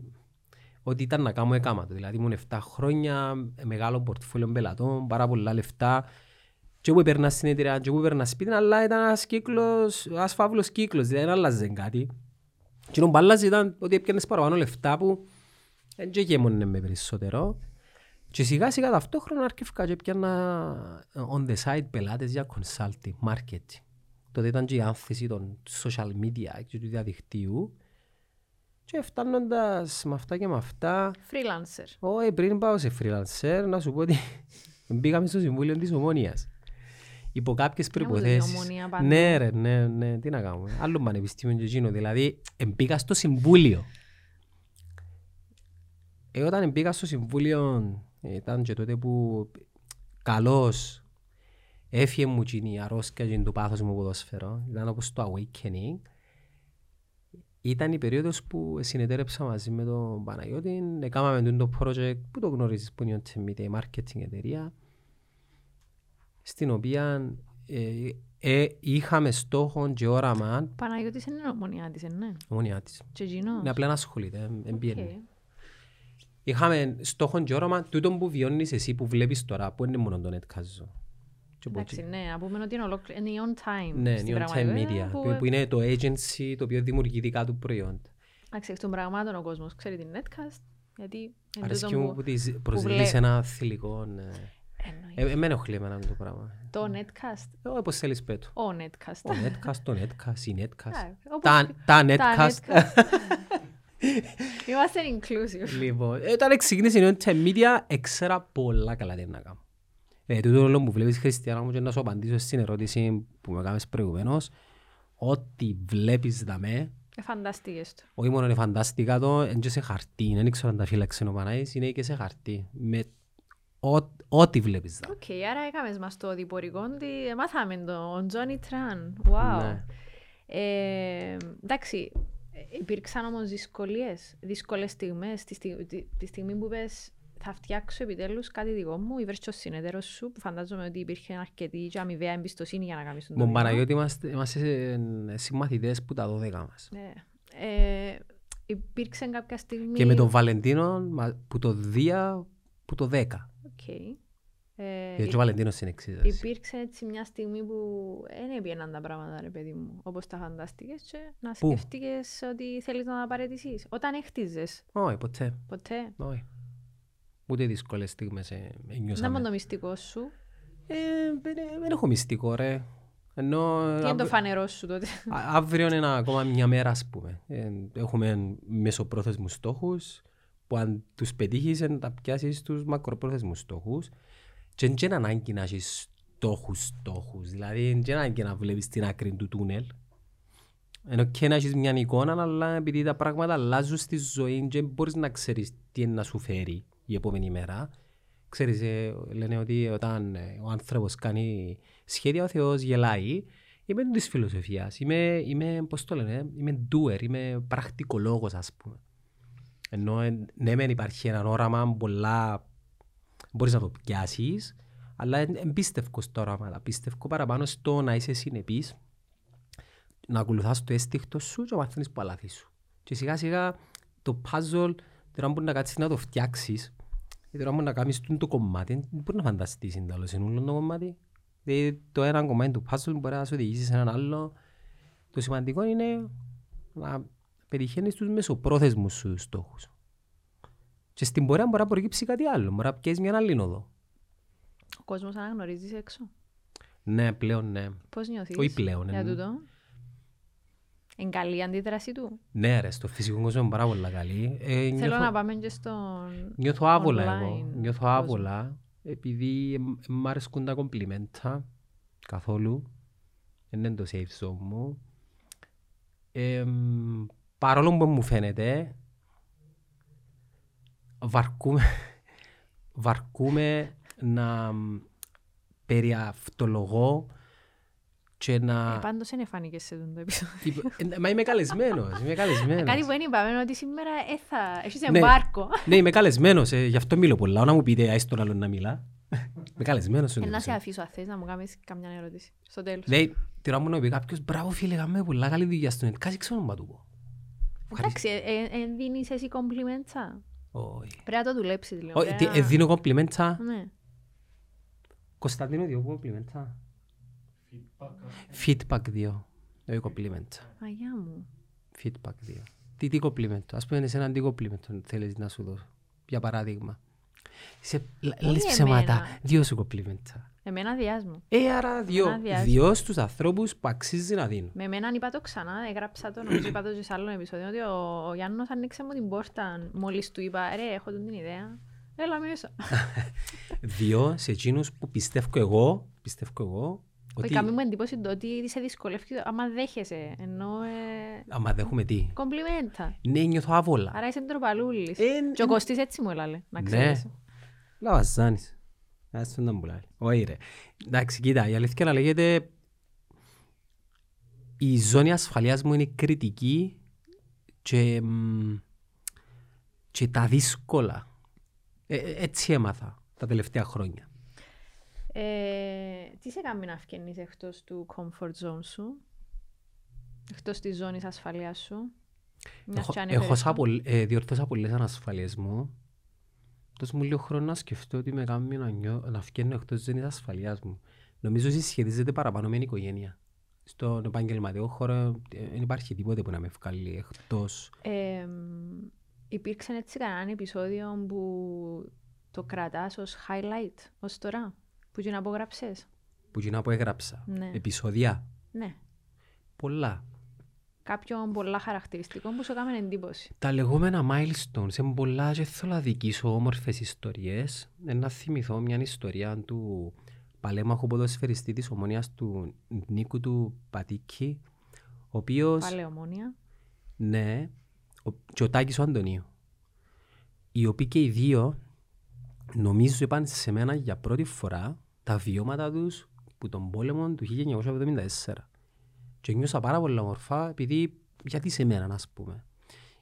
ό,τι ήταν να κάνω έκαμα το. Δηλαδή ήμουν 7 χρόνια, ε, μεγάλο πορτφόλιο πελατών, πάρα πολλά λεφτά και εγώ έπαιρνα στην εταιρεία και εγώ έπαιρνα σπίτι, αλλά ήταν ένας κύκλος, ένας φαύλος κύκλος, δηλαδή δεν άλλαζε κάτι. Και ο μπάλας ήταν ότι έπαιρνες παραπάνω λεφτά που δεν και γέμονε με περισσότερο. Και σιγά σιγά ταυτόχρονα άρχιφκα και έπαιρνα on the side πελάτες για consulting, marketing. Τότε ήταν και η άνθηση των social media και του διαδικτύου. Και φτάνοντας με αυτά και με αυτά, Freelancer. όχι πριν πάω σε freelancer, να σου πω ότι μπήκαμε στο Συμβούλιο της Ομόνιας. Υπό κάποιες Μια μου δίνει προϋποθέσεις. ομόνια παντού. Ναι ρε, ναι, ναι, τι να κάνουμε. Άλλο πανεπιστήμιο και εκείνο, δηλαδή μπήκα στο Συμβούλιο. Ε, όταν μπήκα στο Συμβούλιο, ε, ήταν και τότε που καλώς έφυγε μου εκείνη η αρρώσκια και το πάθος μου ποδόσφαιρο. Ήταν όπως το awakening. Ήταν η περίοδος που συνεταίρεψα μαζί με τον Παναγιώτη. Έκαναμε το project που το γνωρίζεις που είναι η η marketing εταιρεία στην οποία ε, ε, είχαμε στόχο και όραμα Παναγιώτης είναι ομονιά της, ε, ναι. ομονιά της. Και εκείνος. Είναι απλά να ασχολείται, δεν Οκ. πιένει. Είχαμε στόχο και όραμα τούτο που βιώνεις εσύ που βλέπεις τώρα, που είναι μόνο το netcast. Και που- Εντάξει, ναι, να πούμε ότι είναι, ολόκλη... είναι η on time. Ναι, στην είναι on time πραγματικότητα, media, που- που, που είναι το agency το οποίο δημιουργεί δικά του προϊόντα. Εντάξει, εκ των πραγμάτων ο κόσμος ξέρει την netcast, γιατί είναι Αρέσκει τούτο μου που που της βλέ- προσδίδεις ένα θηλυκό. ναι. Εννοεί. Ε, Εμένα ενοχλεί εμένα το πράγμα. Το netcast, Ε, Όπως θέλεις πέτω. ο netcast. Ο netcast, το netcast, η netcast. Α, όπως- Τα, τα Τα netcast. netcast. Είμαστε inclusive. Λοιπόν, ε, όταν ξεκίνησε η Newton Media, έξερα πολλά καλά τι να κάνω. Ε, τούτο όλο που βλέπεις Χριστιανά μου και να σου απαντήσω στην ερώτηση που με κάνεις προηγουμένως, ό,τι βλέπεις δαμέ, Ε, φανταστείες του. όχι μόνο είναι φανταστικά το, είναι και σε χαρτί, δεν ξέρω αν τα φύλαξε ο Παναής, είναι και σε χαρτί. Με ό- ό,τι βλέπεις δαμέ. Οκ, άρα έκαμε μας το οδοιπορικό ότι μάθαμε τον Γιάννο Τραν. Wow. Ναι. Ε, εντάξει, υπήρξαν όμως δυσκολίες, δύσκολες στιγμές, τη, στι- τη- τη στιγμή που πες θα φτιάξω επιτέλους κάτι δικό μου, ή βρίσκω συνεταίρος σου, που φαντάζομαι ότι υπήρχε αρκετή και αμοιβαία εμπιστοσύνη για να κάνεις τον Μον βήμα. Παναγιώτη είμαστε, είμαστε ε, συμμαθητές που τα 12 μας. Ναι. Ε, υπήρξε κάποια στιγμή... Και με τον Βαλεντίνο μα- που το 2 που το 10. Οκ. Ε, Γιατί ο Βαλεντίνος είναι εξής. Υπήρξε έτσι μια στιγμή που δεν έπιαναν τα πράγματα, ρε παιδί μου, όπως τα φαντάστηκες και να Πού; σκεφτήκες ότι θέλεις να τα παραιτήσεις. Όταν έχτιζες, Όχι, ποτέ. ποτέ. Όχι. Ούτε δύσκολες στιγμές ε, Να είναι ένιωσαμε. το μυστικό σου. Ε, δεν δεν έχω μυστικό ρε. Ενώ Τι είναι το αύριο- φανερό σου τότε; α- αύριο είναι ένα- ακόμα μια μέρα ας πούμε. Ε, Έχουμε μεσοπρόθεσμους στόχους που αν τους πετύχεις ε, να τα πιάσεις τους μακροπρόθεσμους στόχους και δεν είναι ανάγκη να έχεις στόχους στόχους. Δηλαδή δεν είναι ανάγκη να βλέπεις την άκρη του τούνελ. Ενώ και να έχεις μια εικόνα, αλλά επειδή τα πράγματα αλλάζουν στη ζωή και δεν μπορείς να ξέρεις τι είναι να σου φέρει η επόμενη μέρα. Ξέρεις, ε, λένε ότι όταν ε, ο άνθρωπος κάνει σχέδια, ο Θεός γελάει. Είμαι της φιλοσοφίας. Είμαι, είμαι, πώς το λένε, είμαι doer, είμαι πρακτικολόγος ας πούμε. Ενώ ε, ναι μεν υπάρχει ένα όραμα πολλά μπορείς να το πιάσεις, αλλά δεν πίστευκος στο όραμα. Πίστευκο παραπάνω στο να είσαι συνεπής, να ακολουθάς το αίσθηκτο σου και να μαθαίνεις που αλάθη σου. Και σιγά σιγά το puzzle, τώρα που να κάτσεις να το φτιάξεις, ή τώρα που να κάνεις τούτο το κομμάτι, δεν μπορεί να φανταστείς είναι άλλο σε όλο το κομμάτι. Δηλαδή το ένα κομμάτι του puzzle μπορεί να σου οδηγήσει σε έναν άλλο. Το σημαντικό είναι να πετυχαίνεις τους μεσοπρόθεσμους σου στόχους. Και στην πορεία μπορεί να προκύψει κάτι άλλο, μπορεί να πιέσεις μια άλλη οδό. Ο κόσμος αναγνωρίζεις έξω. Ναι, πλέον ναι. Πώς νιώθεις; Όχι πλέον, για εν- τούτο. Είναι καλή η αντίδραση του. Ναι ρε, στο φυσικό κόσμο είναι πάρα πολύ καλή. Ε, Θέλω νιώθω, να πάμε και στον... νιώθω άβολα online εγώ. Νιώθω κόσμο. άβολα επειδή εμ- μ' αρέσκουν τα κομπλιμέντα καθόλου. Δεν είναι το safe zone μου. Ε, μ, παρόλο που μου φαίνεται βαρκούμε, βαρκούμε να μ, περιαυτολογώ και να... Ε, πάντως δεν φάνηκες σε αυτό το επεισόδιο. Ε, Μα είμαι καλεσμένος, είμαι καλεσμένος. Κάτι που δεν είπαμε είναι ότι σήμερα ε, θα... Έχεις Ναι. εμπάρκο. Ναι, είμαι καλεσμένος, ε, γι' αυτό μιλώ πολλά. Να μου πείτε, άις τον άλλον να μιλά. Είμαι καλεσμένος. στον Ε, να σε επεισόδιο. αφήσω αν θες να μου κάνεις καμιά ερώτηση. Στο τέλος. Λέει, την ώρα μου να πει κάποιος, μπράβο φίλε, κάνουμε πολλά καλή δουλειά στον net. Κάτι ξέρω να του πω. Εντάξει, ε, ε, ε, δίνεις εσύ κομπλιμέντσα. Όχι. Πρέπει να το δουλέψεις λίγο. Όχι, πρέπει τι, ε, να- δίνω κομπλιμέντσα. Ναι. Κωνσταντίνο, δύο κομπλιμέντσα. Feedback δύο. Όχι κομπλιμέντσα. Αγιά μου. Feedback δύο. Τι, τι κομπλιμέντο; Ας πούμε εσένα τι κομπλιμέντο θέλεις να σου δώσω. Για παράδειγμα. Είσαι, λ- λες εμένα. ψέματα. Δύο σου κομπλιμέντσα. Εμένα διάς μου. Ε, άρα δύο. Ένα διάστημα. Δύο στους ανθρώπους που αξίζει να δίνουν. Με εμένα είπα το ξανά, έγραψα το, νομίζω είπα το και σε άλλο επεισόδιο, ότι ο, ο Γιάννος άνοιξε μου την πόρτα μόλις του είπα, ρε, έχω την ιδέα. Έλα μέσα. Δύο σε εκείνους που πιστεύω εγώ, πιστεύω εγώ, Όχι, ότι κάνει μου εντύπωση το ότι σε δυσκολεύει άμα δέχεσαι, ενώ ε, άμα δέχομαι τι; κομπλιμέντα. Ναι, νιώθω άβολα. Άρα είσαι ντροπαλούλης. Ε, Και ο ε, Κωστής έτσι μου έλαλε, να Ναι. ξέρεις. Λαβαζάνεις. Ας τον να μπουλάει. Όχι ρε. Εντάξει, κοίτα, η αλήθεια να λέγεται η ζώνη ασφαλείας μου είναι κριτική και, μ, και τα δύσκολα. Ε, ε, έτσι έμαθα τα τελευταία χρόνια. Ε, τι σε κάνει να φκαινείς εκτός του comfort zone σου, εκτός της ζώνης ασφαλείας σου; Μιας Έχω, και έχω ανέφερες σαν το. πολλ- ε, διορθώσα πολλές ανασφαλίες μου. Δώσ' μου λίγο χρόνος να σκεφτώ ότι με κάνει να, νιώ, να φκένω εκτός της ζώνης ασφαλείας μου. Νομίζω ότι σχετίζεται παραπάνω με την οικογένεια. Στον επαγγελματικό χώρο ε, δεν υπάρχει τίποτε που να με βγάλει εκτός. Ε, υπήρξε έτσι κανένα επεισόδιο που το κρατάς ως highlight ως τώρα, που και να απογράψες; Που κοινά που έγραψα. Ναι. Επεισόδια. Ναι. Πολλά. Κάποιον πολλά χαρακτηριστικό που σου έκαμε εντύπωση. Τα λεγόμενα milestones είναι πολλά και θέλω να δικήσω όμορφες ιστορίες. Ε, Να θυμηθώ μια ιστορία του παλέμαχου ποδοσφαιριστή της ομονίας του Νίκου του Πατήκη, ο οποίος, Πάλι ομόνια. ναι, ο, και ο Τάκης ο Αντωνίου, οι οποίοι και οι δύο νομίζω είπαν σε μένα για πρώτη φορά τα βιώματα τους που τον πόλεμο του 1974. Και νιώσα πάρα πολύ όμορφα επειδή γιατί σε μένα, ας πούμε.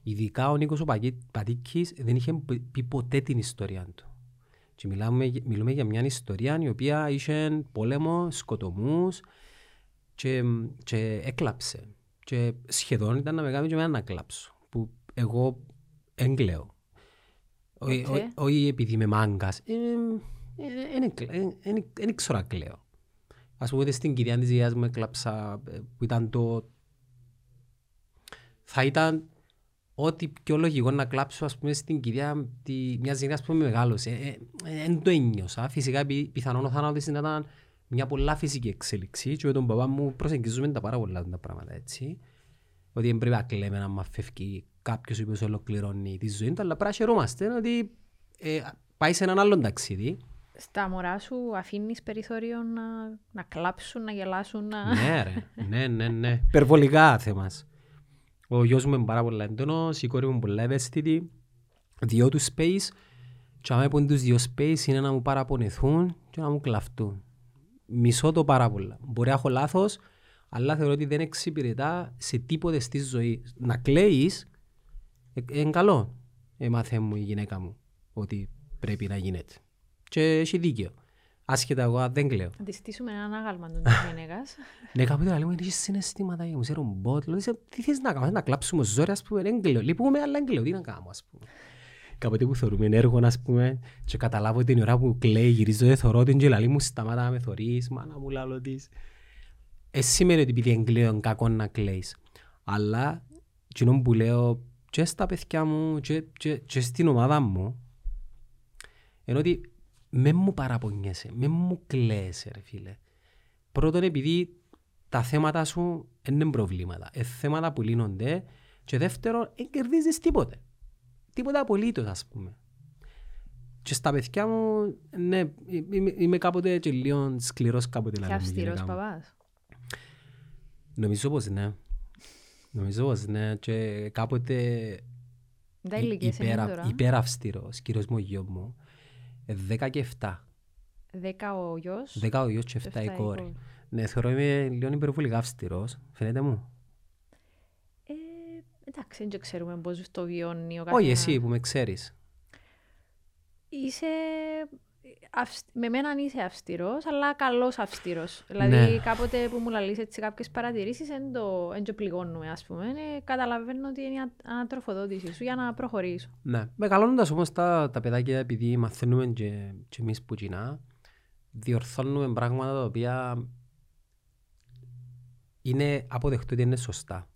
Ειδικά ο Νίκος ο Πατήκης δεν είχε πει ποτέ την ιστορία του. Και μιλάμε, μιλούμε για μια ιστορία η οποία είχε πόλεμο, σκοτωμούς και, και έκλαψε. Και σχεδόν ήταν να με κάνει και εμένα να κλάψω. Που εγώ έγκλαιω. Όχι επειδή είμαι μάγκας. Δεν ξέρω να κλαίω. Ας πούμε στην κυρία της γιαγιάς μου έκλαψα ε, που ήταν το... Θα ήταν ό,τι πιο λογικό να κλάψω ας πούμε στην κυρία τη, μιας γενιάς που είμαι μεγάλος. Δεν ε, ε, το ένιωσα. Φυσικά πιθανόν ο θάνατος ήταν μια πολλά φυσική εξέλιξη και με τον παπά μου προσεγγίζουμε τα πάρα πολλά τα πράγματα έτσι. Ότι δεν πρέπει να κλαίμε να μας φεύγει κάποιος ο οποίος ολοκληρώνει τη ζωή του, αλλά πρέπει να χαιρόμαστε ότι ε, πάει σε έναν άλλον ταξίδι. Στα μωρά σου αφήνεις περιθώριο να, να κλάψουν, να γελάσουν, να... Ναι ρε, ναι, ναι, ναι. Περβολικά θέμας. Ο γιος μου είναι πάρα πολύ έντονος, η κόρη μου είναι πολύ ευαίσθητη. Δυο τους space και άμα έχουν τους δύο space είναι να μου παραπονεθούν και να μου κλαφτούν. Μισώ το πάρα πολλά. Μπορεί να έχω λάθος, αλλά θεωρώ ότι δεν εξυπηρετά σε τίποτε στη ζωή. Να κλαίεις είναι καλό. Έμαθε μου η γυναίκα μου ότι πρέπει να γίνεται. Και έχει δίκαιο. Άσχετα εγώ δεν κλαίω. Αντιστήσουμε έναν άγαλμα των γυναίκας. Ναι, κάποτε λέμε, έχεις συναισθήματα για μου, ξέρω μπότ. Τι θες να κάνουμε, να κλάψουμε ζόρια, ας πούμε, δεν κλαίω. Λείπουμε, αλλά δεν κλαίω, τι να κάνουμε, ας πούμε. Κάποτε που θεωρούμε έργο, ας πούμε, και καταλάβω την ώρα που κλαίει, γυρίζω, δεν θωρώ την και λαλή μου, σταμάτα να με θωρείς, μάνα μου λάλο της. Εσύ σημαίνει ότι επειδή δεν κλαίω, είναι κακό να κλαίεις. Αλλά, κοινό που λέω και στα παιδιά μου και, και, και στην ομάδα μου, είναι ότι με μου παραπονιέσαι, με μου κλαίσαι ρε φίλε. Πρώτον επειδή τα θέματα σου είναι προβλήματα, είναι θέματα που λύνονται και δεύτερον δεν κερδίζεις τίποτε. Τίποτα απολύτως ας πούμε. Και στα παιδιά μου, ναι, είμαι, είμαι κάποτε και λίγο σκληρός κάποτε. Και αυστηρός παπάς. Νομίζω πως ναι. Νομίζω πως ναι. Και κάποτε υπερα, υπεραυστηρός, κύριος μου ο γιος μου. 10 και 7. 10 ο γιος. 10 ο γιος και 7 η κόρη. Ναι, θεωρώ είμαι λίγο υπερβολικά αυστηρός. Φαίνεται μου. Ε, εντάξει, δεν ξέρουμε πώς το βιώνει ο καθένας. Όχι, εσύ που με ξέρεις. Είσαι με μένα είσαι αυστηρός, αλλά καλός αυστηρός. Δηλαδή, ναι. κάποτε που μου λαλείς έτσι κάποιες παρατηρήσεις, δεν το, το πληγώνουμε, ας πούμε. Ε, καταλαβαίνω ότι είναι η ανατροφοδότηση σου για να προχωρήσω. Ναι. Μεγαλώνοντας όμως τα, τα παιδάκια, επειδή μαθαίνουμε και, και εμείς που κοινά, διορθώνουμε πράγματα τα οποία είναι αποδεκτό ότι είναι σωστά.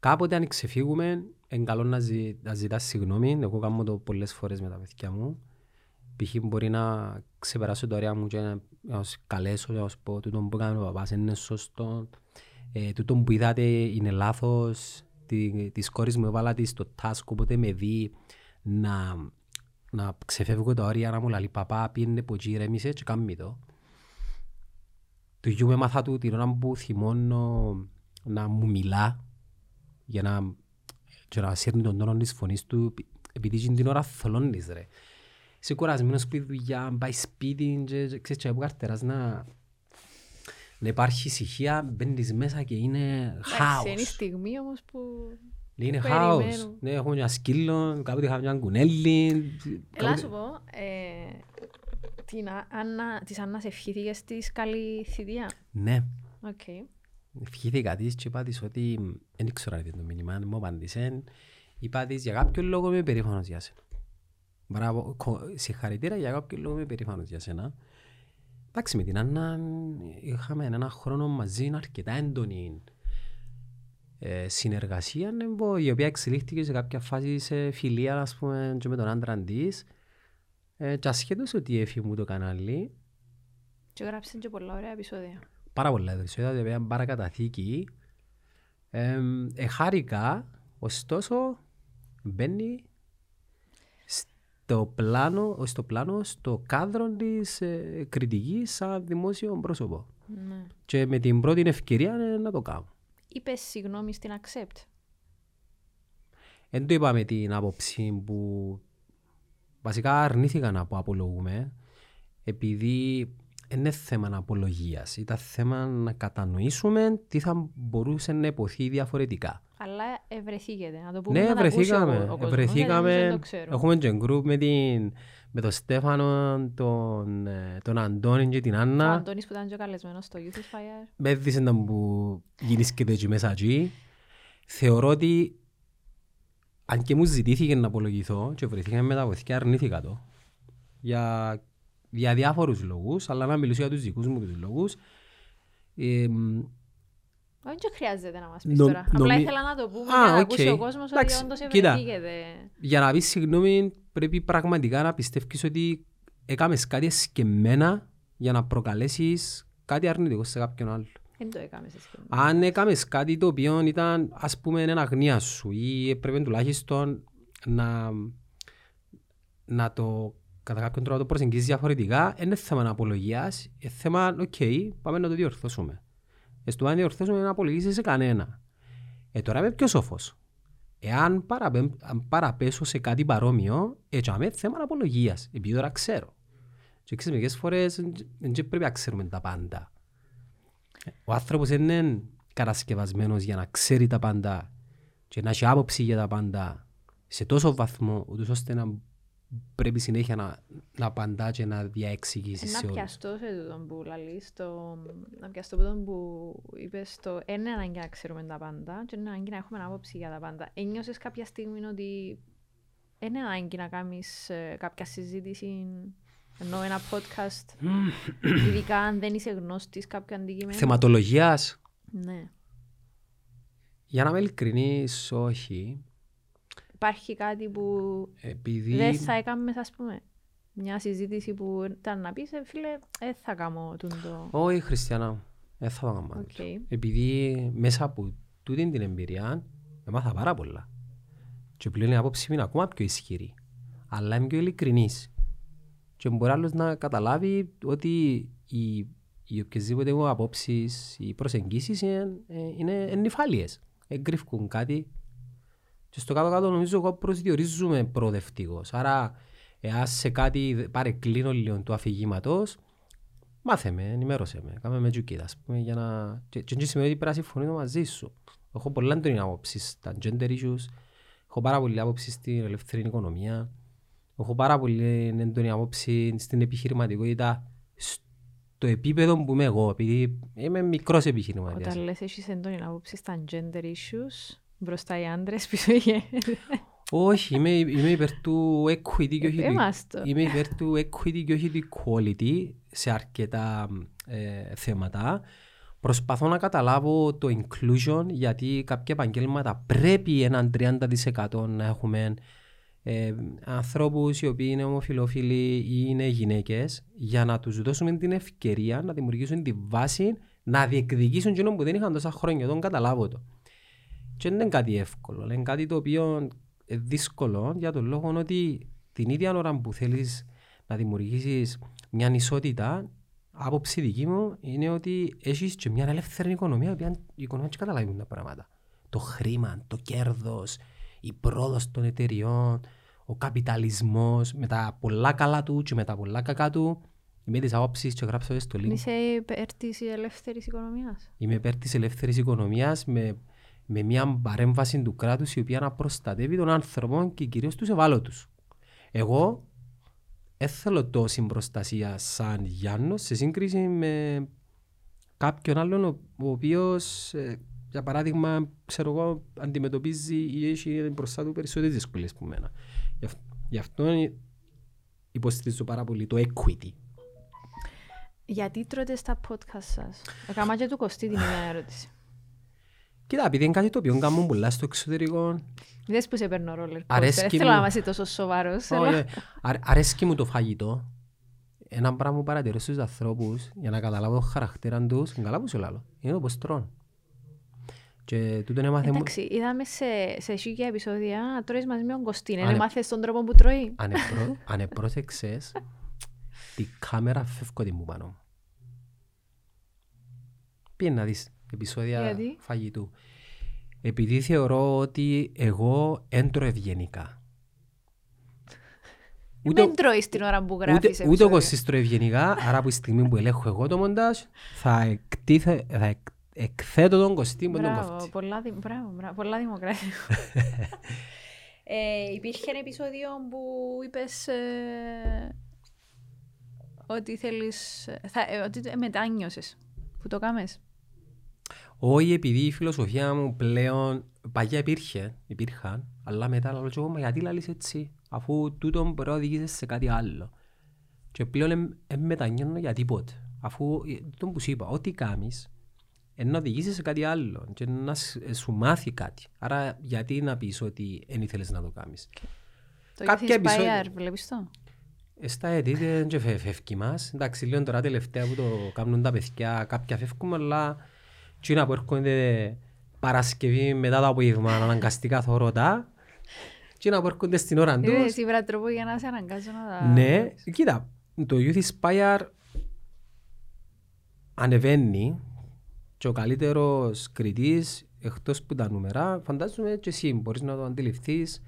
Κάποτε αν ξεφύγουμε, είναι καλό να, ζη, να ζητάς συγγνώμη. Εγώ κάνω το πολλές φορές με τα παιδιά μου π.χ. μπορεί να ξεπεράσω το ωραία μου και να σας καλέσω να σας πω τούτο που έκανε ο παπάς είναι σωστό, ε, τούτο που είδατε είναι λάθος, τη, της κόρης μου έβαλα τη στο task οπότε με δει να, να ξεφεύγω τα όρια να μου λέει παπά πήγαινε που εκεί ρέμισε και κάνουμε το. Του γιου με μάθα του την ώρα που θυμώνω να μου μιλά για να, και να σύρνει τον τόνο της φωνής του επειδή την ώρα θολώνεις ρε είσαι κουρασμένος που η δουλειά, πάει σπίτι και ξέρεις και καρτεράς να... Να υπάρχει ησυχία, μπαίνεις μέσα και είναι χάος. Είναι η στιγμή όμως που... Είναι χάος. Ναι, έχουμε μια σκύλο, κάποτε είχαμε μια κουνέλη. Ελά σου πω, ε, την Άννα, της Άννας ευχήθηκες της καλή θητεία; Ναι. Okay. Ευχήθηκα της και είπα της ότι δεν ξέρω αν το μήνυμα, μου απάντησε. Είπα της για κάποιο λόγο είμαι περήφανος για σένα. Μπράβο, συγχαρητήρα για κάποιο λόγο είμαι περήφανος για σένα. Εντάξει, με την Άννα είχαμε ένα χρόνο μαζί αρκετά έντονη ε, συνεργασία, ναι, η οποία εξελίχθηκε σε κάποια φάση σε φιλία, ας πούμε, και με τον άντρα της. Ε, και ασχέτως ότι έφυγε μου το κανάλι. Και γράψε και πολλά ωραία επεισόδια. Πάρα πολλά επεισόδια, τα οποία παρακαταθήκη. Ε, ε, χάρηκα, ωστόσο, μπαίνει στο πλάνο, στο, πλάνο, στο κάδρο της ε, κριτικής σαν δημόσιο πρόσωπο. Ναι. Και με την πρώτη ευκαιρία ε, να το κάνω. Είπες συγγνώμη στην Accept. Δεν το είπα με την άποψη που βασικά αρνήθηκα να πω απολογούμε επειδή είναι θέμα απολογίας. Ήταν θέμα να κατανοήσουμε τι θα μπορούσε να υποθεί διαφορετικά. Αλλά ευρεθήκετε, να το πούμε Ναι, να τα ακούσει ο- βρεθήκαμε. ο κόσμος, βρεθήκαμε. γιατί δεν το ξέρω. Έχουμε και γκρουπ με, την, με τον Στέφανο, τον, ε, τον Αντώνη και την Ο Άννα. Αντώνης που ήταν και ο καλεσμένος στο YOUth Inspire. Με έδισε να μου γυρίσκεται εκεί μέσα εκεί. Θεωρώ ότι αν και μου ζητήθηκε να απολογηθώ και βρεθήκαμε με τα βοηθιά αρνήθηκα το. Για, για διάφορους λόγους, αλλά να μιλήσω για τους δικούς μου τους λόγους. Ε, μ, Όχι, δεν χρειάζεται να μας πεις Νο- τώρα. Απλά νομι- ήθελα να το πούμε Α, για να οκ. ακούσει ο κόσμος ότι Εντάξει, όντως κοίτα. ευρεθήκετε. για να πεις συγγνώμη πρέπει πραγματικά να πιστεύεις ότι έκαμες κάτι εσκεμμένα για να προκαλέσεις κάτι αρνητικό σε κάποιον άλλο. Δεν το έκαμες σε σχέση. Αν έκαμες κάτι το οποίο ήταν ας πούμε ένα άγνοιά σου ή πρέπει τουλάχιστον να, να το κατά κάποιον τρόπο να το προσεγγίσεις διαφορετικά, είναι θέμα απολογίας, είναι θέμα, οκ, πάμε να το διορθώσουμε. Ε, στο να διορθώσουμε να απολογήσεις σε κανένα. Ε, τώρα είμαι πιο σοφός. Εάν παραπέμ- αν παραπέσω σε κάτι παρόμοιο, έτσι είναι θέμα απολογίας, επειδή τώρα ξέρω. Και ξέρεις, μερικές φορές δεν πρέπει να ξέρουμε τα πάντα. Ο άνθρωπος δεν είναι κατασκευασμένος για να ξέρει τα πάντα και να έχει άποψη για τα πάντα σε τόσο βαθμό, ούτως ώστε να πρέπει συνέχεια να, να απαντάς και να διαεξηγήσεις σε Να όλους. πιαστώ σε τούτον που λαλείς, το... να πιαστώ από τον που είπες το «Εν είναι ανάγκη να ξέρουμε τα πάντα και είναι ανάγκη να έχουμε άποψη για τα πάντα». Ένιωσες κάποια στιγμή ότι εν είναι ανάγκη να κάνεις ε, κάποια συζήτηση ενώ ένα podcast, ειδικά αν δεν είσαι γνώστης κάποιο αντικείμενο. Θεματολογίας, Ναι. για να είμαι ειλικρινής, όχι. Υπάρχει κάτι που Επειδή... δεν θα έκαμε, ας πούμε, μια συζήτηση που ήταν να πεις, «Ε, φίλε, δεν θα κάνω τούτο. Όχι, Χριστιάνα, δεν θα το κάνω. Οκ. Επειδή μέσα από τούτη την εμπειρία έμαθα πάρα πολλά. Και πλέον η άποψη μου είναι ακόμα πιο ισχυρή. Αλλά είμαι πιο ειλικρινής. Και μπορεί άλλος να καταλάβει ότι οι, οι οποιασδήποτε μου απόψεις, οι προσεγγίσεις είναι, ε, είναι ενυφάλιες. Εγκρυφκούν κάτι. Και στο κάτω-κάτω νομίζω εγώ προσδιορίζουμε προοδευτικός. Άρα, εάν σε κάτι παρεκκλίνω λίγο του αφηγήματος, Μάθε με, ενημέρωσε με, κάμε με τζουκίδα, ας πούμε, για να... Και και έτσι σημαίνει ότι πρέπει να συμφωνήσω μαζί σου. Έχω πολλά έντονη άποψη στα gender issues, έχω πάρα πολύ άποψη στην ελεύθερη οικονομία, έχω πάρα πολύ έντονη άποψη στην επιχειρηματικότητα στο επίπεδο που είμαι εγώ, επειδή είμαι μικρός επιχειρηματίας. Όταν λες έχεις έντονη άποψη στα gender issues, μπροστά οι άντρες, πίσω οι γέννες. Όχι, είμαι, είμαι υπέρ του equity και όχι του, Είμαστε. είμαι υπέρ του equity και όχι του equality σε αρκετά ε, θέματα. Προσπαθώ να καταλάβω το inclusion γιατί κάποια επαγγέλματα πρέπει έναν 30% να έχουμε ε, ανθρώπους οι οποίοι είναι ομοφιλόφιλοι ή είναι γυναίκες για να τους δώσουμε την ευκαιρία να δημιουργήσουν τη βάση να διεκδικήσουν εκείνο που δεν είχαν τόσα χρόνια. Τον καταλάβω το. Και δεν είναι κάτι εύκολο. Είναι κάτι το οποίο είναι δύσκολο για τον λόγο ότι την ίδια ώρα που θέλεις να δημιουργήσεις μια ισότητα, άποψη δική μου είναι ότι έχεις και μια ελεύθερη οικονομία, η οποία η οικονομία δεν καταλαβαίνει τα πράγματα. Το χρήμα, το κέρδος, η πρόοδος των εταιριών, ο καπιταλισμός, με τα πολλά καλά του και με τα πολλά κακά του. Είμαι της άποψης και γράψω στο link. Είσαι υπέρ της ελεύθερης οικονομίας; Είμαι υπέρ της ελεύθερης οικονομίας με, με μια παρέμβαση του κράτους η οποία να προστατεύει τον άνθρωπο και κυρίως τους ευάλωτους. Εγώ δεν θέλω τόση προστασία σαν Γιάννος σε σύγκριση με κάποιον άλλον ο, ο οποίος ε, για παράδειγμα ξέρω εγώ αντιμετωπίζει ή έχει μπροστά του περισσότερες δυσκολίες που μένα. Γι' αυ- Γι' αυτό υποστηρίζω πάρα πολύ το equity. Γιατί τρώτε στα podcast σας; Έκανα και του Κωστή την ίδια ερώτηση. Κοίτα, επειδή είναι κάτι το οποίο κάνουν πολλά στο εξωτερικό, Δες που σε παίρνω roller coaster. Αρέσκει Δεν θέλω μου. να είσαι τόσο σοβαρός. Όχι, αλλά- όχι. Αρ- αρέσκει μου το φαγητό. Ένα πράγμα που παρατηρώ στους ανθρώπους για να καταλάβω το χαρακτήρα τους, είναι καλά που σου λέω, είναι το πώς τρώνε. Και τούτον έμαθε μου, Εντάξει, είδαμε σε, σε σίγια επεισόδια να τρώεις μαζί με τον Κωστή. Ανε- Είναι μάθες τον τρόπο που τρώει; αν επρό- αν επρόσεξες, τη κάμερα φεύγω την μου πάνω μου. Πήγαινε να δεις επεισόδια Γιατί; φαγητού. Επειδή θεωρώ ότι εγώ έντρω ευγενικά. Ούτε- Μην τρώεις την ώρα που Ούτε, γράφεις ούτε ο επεισόδιο. Κωστής τρώει ευγενικά, άρα από τη στιγμή που ελέγχω εγώ το μοντάζ, θα, εκτίθε, θα εκ, εκθέτω τον Κωστή που δεν τον Μπράβο, κόφτει. πολλά, δη- μπράβο, μπράβο, πολλά δημοκρατικό. ε, υπήρχε ένα επεισόδιο που είπες ε, ότι θέλεις, θα, ε, ότι ε, μετάνιωσες που το κάμες; Όχι επειδή η φιλοσοφία μου πλέον παγιά υπήρχε, υπήρχαν, αλλά μετά λέω και εγώ, μα γιατί λαλείς έτσι, αφού τούτο μπορεί να οδηγήσεις σε κάτι άλλο. Και πλέον δεν μετανιώνω για τίποτε. Αφού ε, το που σου είπα, ό,τι κάνεις, είναι να οδηγήσεις σε κάτι άλλο και να σ- ε, σου μάθει κάτι. Άρα γιατί να πεις ότι δεν ήθελες να το κάνεις. Το Κάποια Youth επεισόδια- Inspire, βλέπεις το; Ε, Στα έτη δεν και φε- φεύγει μας. Εντάξει, λίγο τώρα τελευταία που το κάνουν τα παιδιά, κάποια φεύγουμε, αλλά εκείνα που έρχονται Παρασκευή μετά το απόγευμα αναγκαστικά θωρώ τα, εκείνα που έρχονται στην ώρα Είδες, τους. ήβρα τρόπο για να σε αναγκάζω να τα... Ναι, κοίτα, το Youth Inspire ανεβαίνει και ο καλύτερος κριτής εκτός που τα νούμερα, φαντάζομαι και εσύ μπορείς να το αντιληφθείς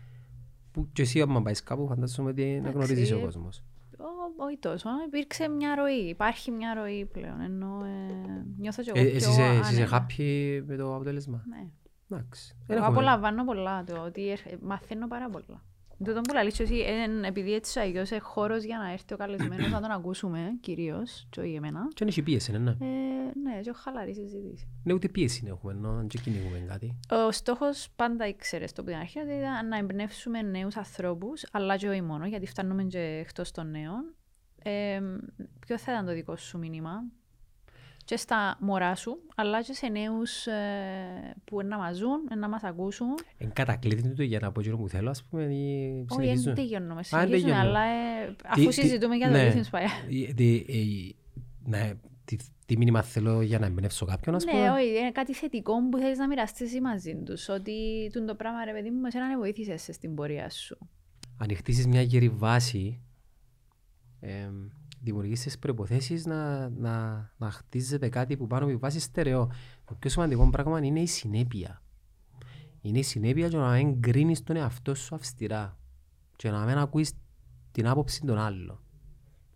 που και εσύ άμα πάεις κάπου φαντάζομαι ότι να Εντάξει, γνωρίζεις ο κόσμος. Ω, Όχι τόσο, υπήρξε μια ροή, υπάρχει μια ροή πλέον, ενώ ε, νιώθω και εγώ Ε, πιο εσύ είσαι, εσύ είσαι άνετα. happy με το αποτέλεσμα; Ναι. Εντάξει. Δεν Εγώ έχουμε- απολαμβάνω πολλά το ότι έρχε- μαθαίνω πάρα πολλά. Τούτο που λαλείς και εσύ, εν- επειδή έτσι αγιώς είναι χώρος για να έρθει ο καλεσμένος να τον ακούσουμε κυρίως, και όχι εμένα. Και αν έχει πίεση, ναι, ναι. Ε, ναι, και χαλαρή συζήτηση. Ναι, ούτε πίεση έχουμε, ενώ και κυνηγούμε κάτι. Ο στόχος πάντα ήξερε το που την αρχή ότι ήταν να εμπνεύσουμε νέους ανθρώπους, αλλά και όχι μόνο, γιατί φτάνουμε και εκτός των νέων. Ε, ποιο θα ήταν το δικό σου μήνυμα; Και στα μωρά σου, αλλά και σε νέους ε, που να μας ζουν, να μας ακούσουν. Εν κατακλείδη του για να πω εκείνο που θέλω, ας πούμε, ή Όχι, δεν συνεχίζουν. τελειώνουμε. δεν Συνεχίζουμε, τελειώνουμε. αλλά ε, Τι- αφού τι- συζητούμε για το ναι. Youth Inspire. Ε, τι- ε, Ναι, τι- τι μήνυμα θέλω για να εμπνεύσω κάποιον, ας Ναι, πούμε. όχι, είναι κάτι θετικό που θέλεις να μοιραστείς εσύ μαζί τους. Ότι τούτο το πράγμα, ρε παιδί μου, εσένα να βοήθησες σε στην πορεία σου. Αν χτίσεις μια γερή βάση, ε, δημιουργείς τις προϋποθέσεις να, να, να χτίζεται κάτι που πάνω από τη βάση στερεό. Το πιο σημαντικό πράγμα είναι η συνέπεια. Είναι η συνέπεια και να μην κρίνεις τον εαυτό σου αυστηρά και να μην ακούεις την άποψη των άλλων.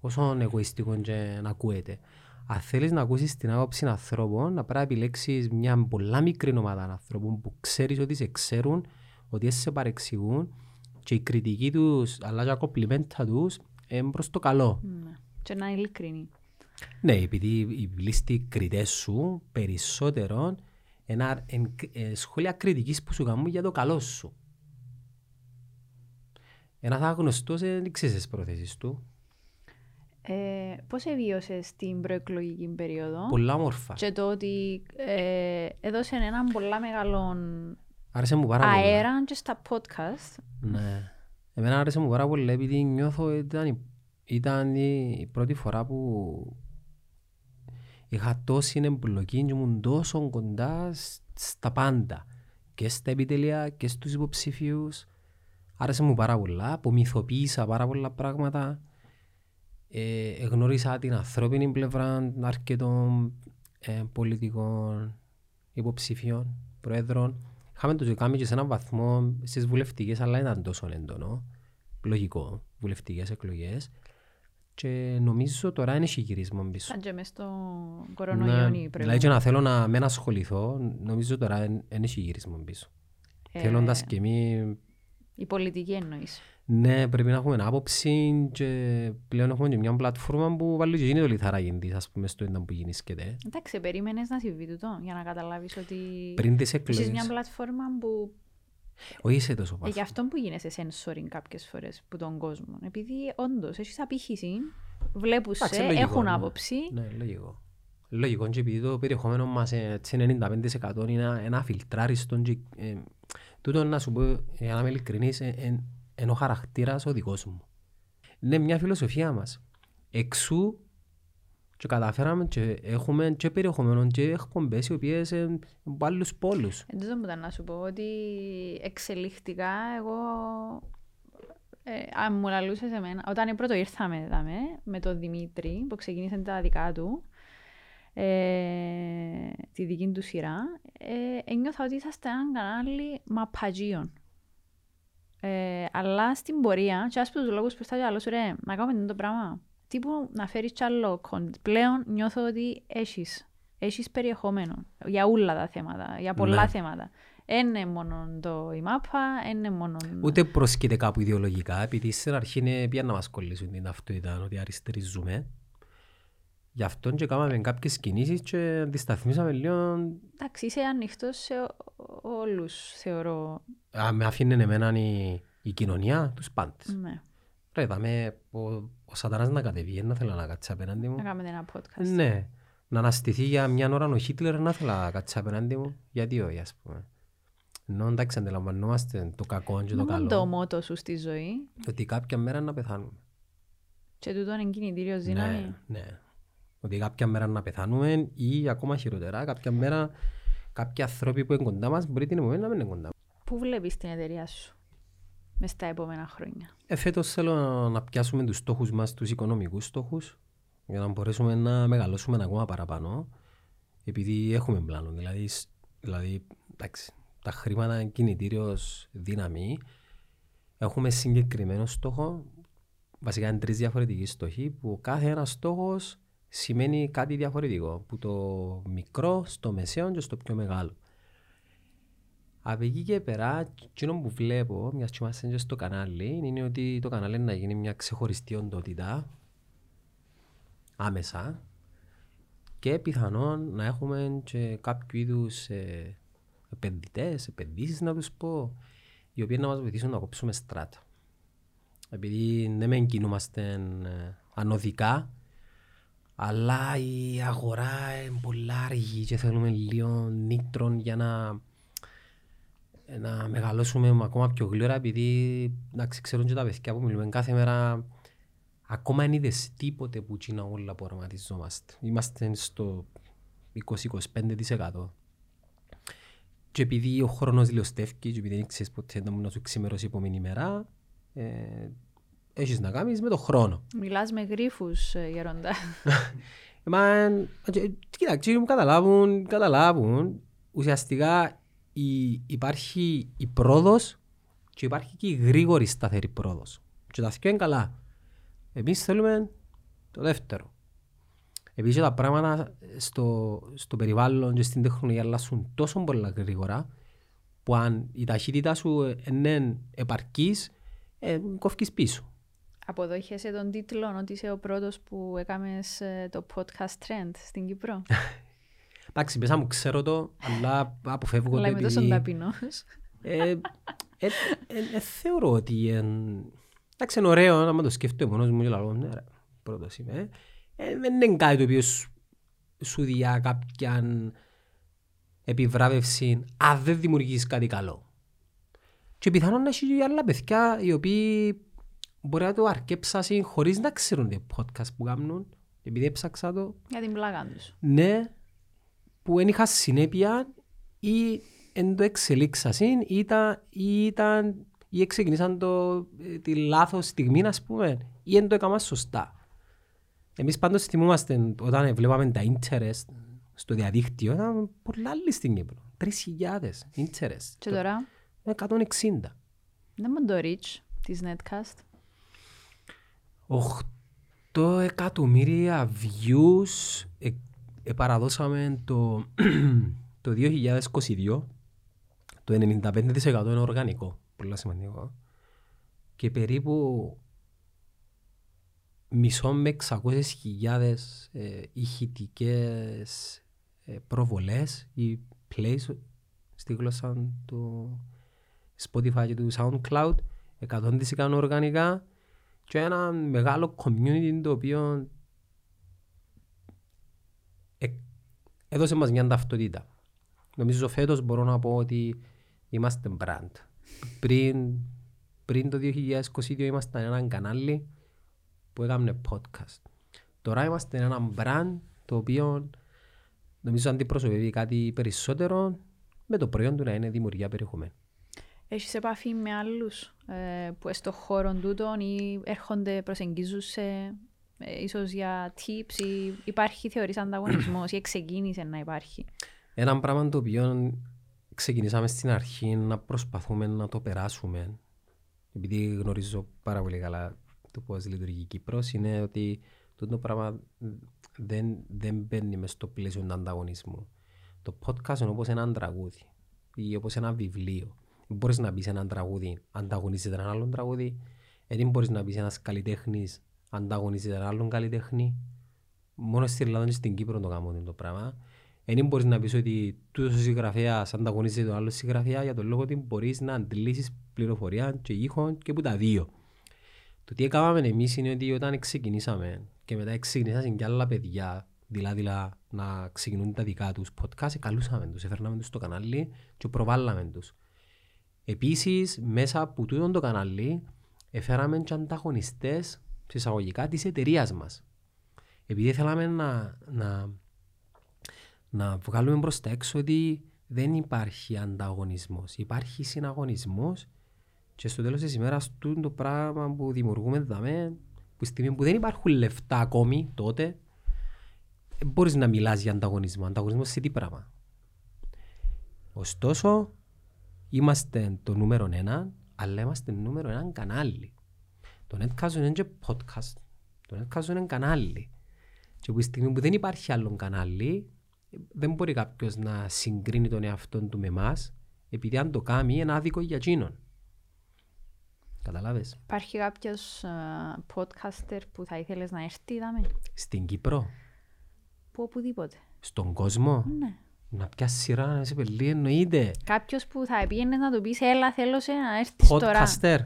Όσο εγωιστικό και να ακούεται. Αν θέλεις να ακούσεις την άποψη ανθρώπων, να πρέπει να επιλέξεις μια πολλά μικρή ομάδα ανθρώπων που ξέρεις ότι σε ξέρουν, ότι σε παρεξηγούν και η κριτική τους, αλλά και τα κοπλιμέντα τους, είναι προς το καλό. Ναι. Και να είναι ειλικρινή. Ναι, επειδή οι πλήστοι κριτές σου περισσότερο είναι εν, ε, σχόλια κριτικής που σου κάνουν για το καλό σου. Ένας θα γνωστός δεν ξέρεις τις προθέσεις του. Ε, πώς εβίωσες την προεκλογική περίοδο; Πολλά όμορφα. και το ότι ε, έδωσε έναν πολλά μεγάλο Άρεσε μου πάρα πολύ. αέρα και στα podcast. Ναι. Εμένα άρεσε μου πάρα πολύ επειδή νιώθω ήταν, η- ήταν η πρώτη φορά που είχα τόση εμπλοκή και ήμουν τόσο κοντά σ- στα πάντα. Και στα επιτελεία και στους υποψηφίους. Άρεσε μου πάρα πολλά. Απομυθοποίησα πάρα πολλά πράγματα. Ε, εγνώρισα την ανθρώπινη πλευρά αρκετών ε, πολιτικών υποψηφίων, προέδρων. Είχαμε το κάνει και σε έναν βαθμό στις βουλευτικές, αλλά ήταν τόσο έντονο. Λογικό, βουλευτικές εκλογές. Και νομίζω τώρα είναι γυρισμό πίσω. Σαν και μες στο κορονοϊό Ναι, δηλαδή και να θέλω να μην ασχοληθώ, νομίζω τώρα είναι γυρισμό πίσω. Ε, Θέλοντας και εμείς Η πολιτική εννοείς. ναι, πρέπει να έχουμε άποψη και πλέον έχουμε και μια πλατφόρμα που βάλει και γίνει το λιθαράκι της, ας πούμε, στο ήταν που γίνησκεται. Εντάξει, περίμενες να συμβεί τούτο για να καταλάβεις ότι Πριν τις είσαι εκλογές. μια πλατφόρμα που Όχι σε τόσο Ε, βαθμό. γι' αυτό που γίνεσαι censoring κάποιες φορές που τον κόσμο. Επειδή όντως έχεις απήχηση, βλέπουν σε, Εντάξει, λογικό, έχουν ναι. άποψη. Ναι, λογικό. Λογικό και επειδή το περιεχόμενο μας ε, έτσι 95% είναι ένα φιλτράριστο και ε, τούτο να σου πω, για να είμαι ειλικρινής, ε, ε, είναι ο χαρακτήρας ο δικός μου. Είναι μια φιλοσοφία μας. Εξού και καταφέραμε και έχουμε και περιεχομένο και εκπομπές οι οποίες είναι από άλλους πόλους. Εν τούτο που ήταν να σου πω ότι εξελιχτικά εγώ ε, αν μου λαλούσες εμένα, όταν πρώτο ήρθαμε δάμε, με τον Δημήτρη που ξεκίνησε τα δικά του, ε, τη δική του σειρά, ε, ένιωθα ότι είσαστε έναν κανάλι μαπατζίων. Ε, αλλά στην πορεία, και ας πω τους λόγους που θα άλλος ρε, να κάνουμε το πράγμα. Τύπου να φέρεις κι άλλο content. Πλέον νιώθω ότι έχεις, έχεις περιεχόμενο για όλα τα θέματα, για πολλά Ναι. θέματα. Είναι μόνο το η μάπα, είναι μόνο... Ούτε προσκείται κάπου ιδεολογικά, επειδή στην αρχή είναι πια να μας κολλήσουν την ταυτότητα, ότι αριστερίζουμε. Γι' αυτό και κάναμε κάποιες κινήσεις και αντισταθμίσαμε λίγο. Εντάξει, είσαι ανοιχτός σε ό- όλους, θεωρώ. Α, με αφήνει εμένα η, η κοινωνία, τους πάντες. Ναι. Ρε, δαμε, ο, ο σατανάς να κατεβεί, να θέλω να κάτσει απέναντι μου. Να κάνουμε ένα podcast. Ναι, να αναστηθεί για μια ώρα ο Χίτλερ να θέλω να κάτσει απέναντι μου. Γιατί όχι, ας πούμε. Ενώ εντάξει, αντιλαμβανόμαστε το κακό και το Να μόνο το καλό. μότο σου στη ζωή Ότι κάποια μέρα να πεθάνουμε. και τούτο είναι κινητήριο δύναμη. Ναι, ναι. Ότι κάποια μέρα να πεθάνουμε ή ακόμα χειρότερα, κάποια μέρα κάποιοι άνθρωποι που είναι κοντά μας μπορεί την επόμενη να μην είναι κοντά μας. Πού βλέπεις την εταιρεία σου μες στα επόμενα χρόνια. Ε, φέτος θέλω να πιάσουμε τους στόχους μας, τους οικονομικούς στόχους, για να μπορέσουμε να μεγαλώσουμε ακόμα παραπάνω, επειδή έχουμε πλάνο. Δηλαδή, σ- δηλαδή εντάξει, τα χρήματα είναι κινητήριος δύναμη. Έχουμε συγκεκριμένο στόχο, βασικά είναι τρεις διαφορετικοί στόχοι, που ο κάθε ένας στόχος σημαίνει κάτι διαφορετικό, που το μικρό, στο μεσαίο και στο πιο μεγάλο. Από εκεί και πέρα, εκείνο που βλέπω, μιας και είμαστε και στο κανάλι, είναι ότι το κανάλι να γίνει μια ξεχωριστή οντότητα, άμεσα, και πιθανόν να έχουμε και κάποιου είδους ε, επενδυτές, επενδύσεις να τους πω, οι οποίοι να μας βοηθήσουν να κόψουμε στράτα. Επειδή ναι μεν κινούμαστε ε, ανωδικά, αλλά η αγορά είναι πολλά αργή και θέλουμε λίγο νύκτρον για να να μεγαλώσουμε ακόμα πιο γλύωρα επειδή εντάξει, ξέρουν και τα παιδιά που μιλούμε κάθε μέρα ακόμα δεν είδες τίποτε που τσίνα όλα που οραματιζόμαστε. Είμαστε στο 20-25% και επειδή ο χρόνος λιωστεύει και επειδή δεν ξέρεις ποτέ να μου να σου ξημερώσει η επόμενη μέρα ε, έχεις να κάνεις με το χρόνο. Μιλάς με γρίφους, ε, Γεροντά. Μα, ε, ε, κοίταξε, μου καταλάβουν, καταλάβουν. Ουσιαστικά η, υπάρχει η πρόοδος και υπάρχει και η γρήγορη σταθερή πρόοδος. Και τα δύο είναι καλά. Εμείς θέλουμε το δεύτερο. Επίσης τα πράγματα στο, στο περιβάλλον και στην τεχνολογία αλλάσουν τόσο πολλά γρήγορα που αν η ταχύτητα σου είναι επαρκής, ε, κόφκεις πίσω. Αποδόχεσαι τον τίτλο ότι είσαι ο πρώτος που έκαμες ε, το podcast trend στην Κύπρο; Εντάξει, μέσα μου ξέρω το, αλλά αποφεύγω το Αλλά είμαι τόσο επειδή... ταπεινός. Ε, ε, ε, ε, θεωρώ ότι εν- εντάξει είναι ωραίο να το σκέφτομαι μόνος μου και λέω ναι ρε, πρώτος είμαι. Ε, δεν είναι κάτι το οποίο σου, σου διά κάποια επιβράβευση αν δεν δημιουργείς κάτι καλό. Και πιθανόν να έχει και άλλα παιδιά οι οποίοι μπορεί να το αρκέψασαν χωρίς να ξέρουν τι podcast που κάνουν επειδή έψαξα το Για την πλάκα τους. ναι, που δεν είχα συνέπεια ή εν το εξελίξασαν ή ήταν, ή, ήταν, ή ξεκινήσαν το, ε, τη λάθος στιγμή, ας πούμε, ή εν το έκαναν σωστά. Εμείς πάντως θυμούμαστε όταν βλέπαμε τα interest στο διαδίκτυο, ήταν πολλά άλλη στην Κύπρο. 3.000 interest. Και τώρα, 160. δεν μου το reach της Netcast. 8 εκατομμύρια views ε, ε, παραδώσαμε το, το 2022 το 95% είναι οργανικό πολύ σημαντικό και περίπου μισό με 600 χιλιάδες ε, ηχητικές ε, προβολές ή plays στη γλώσσα του Spotify και του SoundCloud 100% οργανικά και ένα μεγάλο community το οποίο ε, έδωσε μας μια ταυτότητα. Νομίζω φέτος μπορώ να πω ότι είμαστε brand. Πριν, πριν το 2022 ήμασταν ένα κανάλι που έκαμε podcast. Τώρα είμαστε ένα brand το οποίο νομίζω αντιπροσωπεύει κάτι περισσότερο με το προϊόν του να είναι δημιουργία περιεχομένου. Έχεις επαφή με άλλους ε, που στο χώρο τούτον ή έρχονται, προσεγγίζουν σε, ε, ίσως για tips ή υπάρχει θεωρείς ανταγωνισμός ή ξεκίνησε να υπάρχει; Ένα πράγμα το οποίο ξεκινήσαμε στην αρχή να προσπαθούμε να το περάσουμε επειδή γνωρίζω πάρα πολύ καλά το πώς λειτουργεί η Κύπρος, είναι ότι το πράγμα δεν, δεν μπαίνει μες στο πλαίσιο του ανταγωνισμού. Το podcast είναι όπως ένα τραγούδι ή όπως ένα βιβλίο. Μπορείς να πεις ένα τραγούδι, ανταγωνίζεται έναν άλλον τραγούδι. Δεν μπορείς να πεις ένας καλλιτέχνης, ανταγωνίζεται έναν άλλον καλλιτέχνη. Μόνος στην Ελλάδα και στην Κύπρο το κάνουμε το πράγμα. Δεν μπορείς να πεις ότι τούτος ο συγγραφέας ανταγωνίζεται τον άλλο συγγραφέα για τον λόγο ότι μπορείς να αντιλήσεις πληροφορία και ήχο και που τα δύο. Το τι έκαναμε εμείς είναι ότι όταν ξεκινήσαμε και μετά ξεκινήσαν και άλλα παιδιά, δηλαδή να ξεκινούν τα δικά τους podcast, καλούσαμε τους, έφερναμε τους στο κανάλι και προβάλλαμε τους. Επίσης, μέσα από τούτο το κανάλι, έφεραμε και ανταγωνιστές εισαγωγικά της εταιρείας μας. Επειδή θέλαμε να, να, να βγάλουμε προς τα έξω ότι δεν υπάρχει ανταγωνισμός, υπάρχει συναγωνισμός και στο τέλος της ημέρας το πράγμα που δημιουργούμε δαμε, που στιγμή που δεν υπάρχουν λεφτά ακόμη τότε, μπορείς να μιλάς για ανταγωνισμό. Ανταγωνισμός σε τι πράγμα; Ωστόσο, είμαστε το νούμερο ένα, αλλά είμαστε το νούμερο ένα κανάλι. Το Netcast είναι και podcast. Το Netcast είναι κανάλι. Και από τη στιγμή που δεν υπάρχει άλλο κανάλι, δεν μπορεί κάποιος να συγκρίνει τον εαυτό του με εμάς, επειδή αν το κάνει είναι άδικο για εκείνον. Καταλάβες; Υπάρχει κάποιος uh, podcaster που θα ήθελες να έρθει, είδαμε. Στην Κύπρο. Που οπουδήποτε. Στον κόσμο. Ναι. Να πιάσει σειρά, να σε πελεί, εννοείται. Κάποιος που θα πήγαινε να του πεις, έλα θέλω σε να έρθεις τώρα. Podcaster.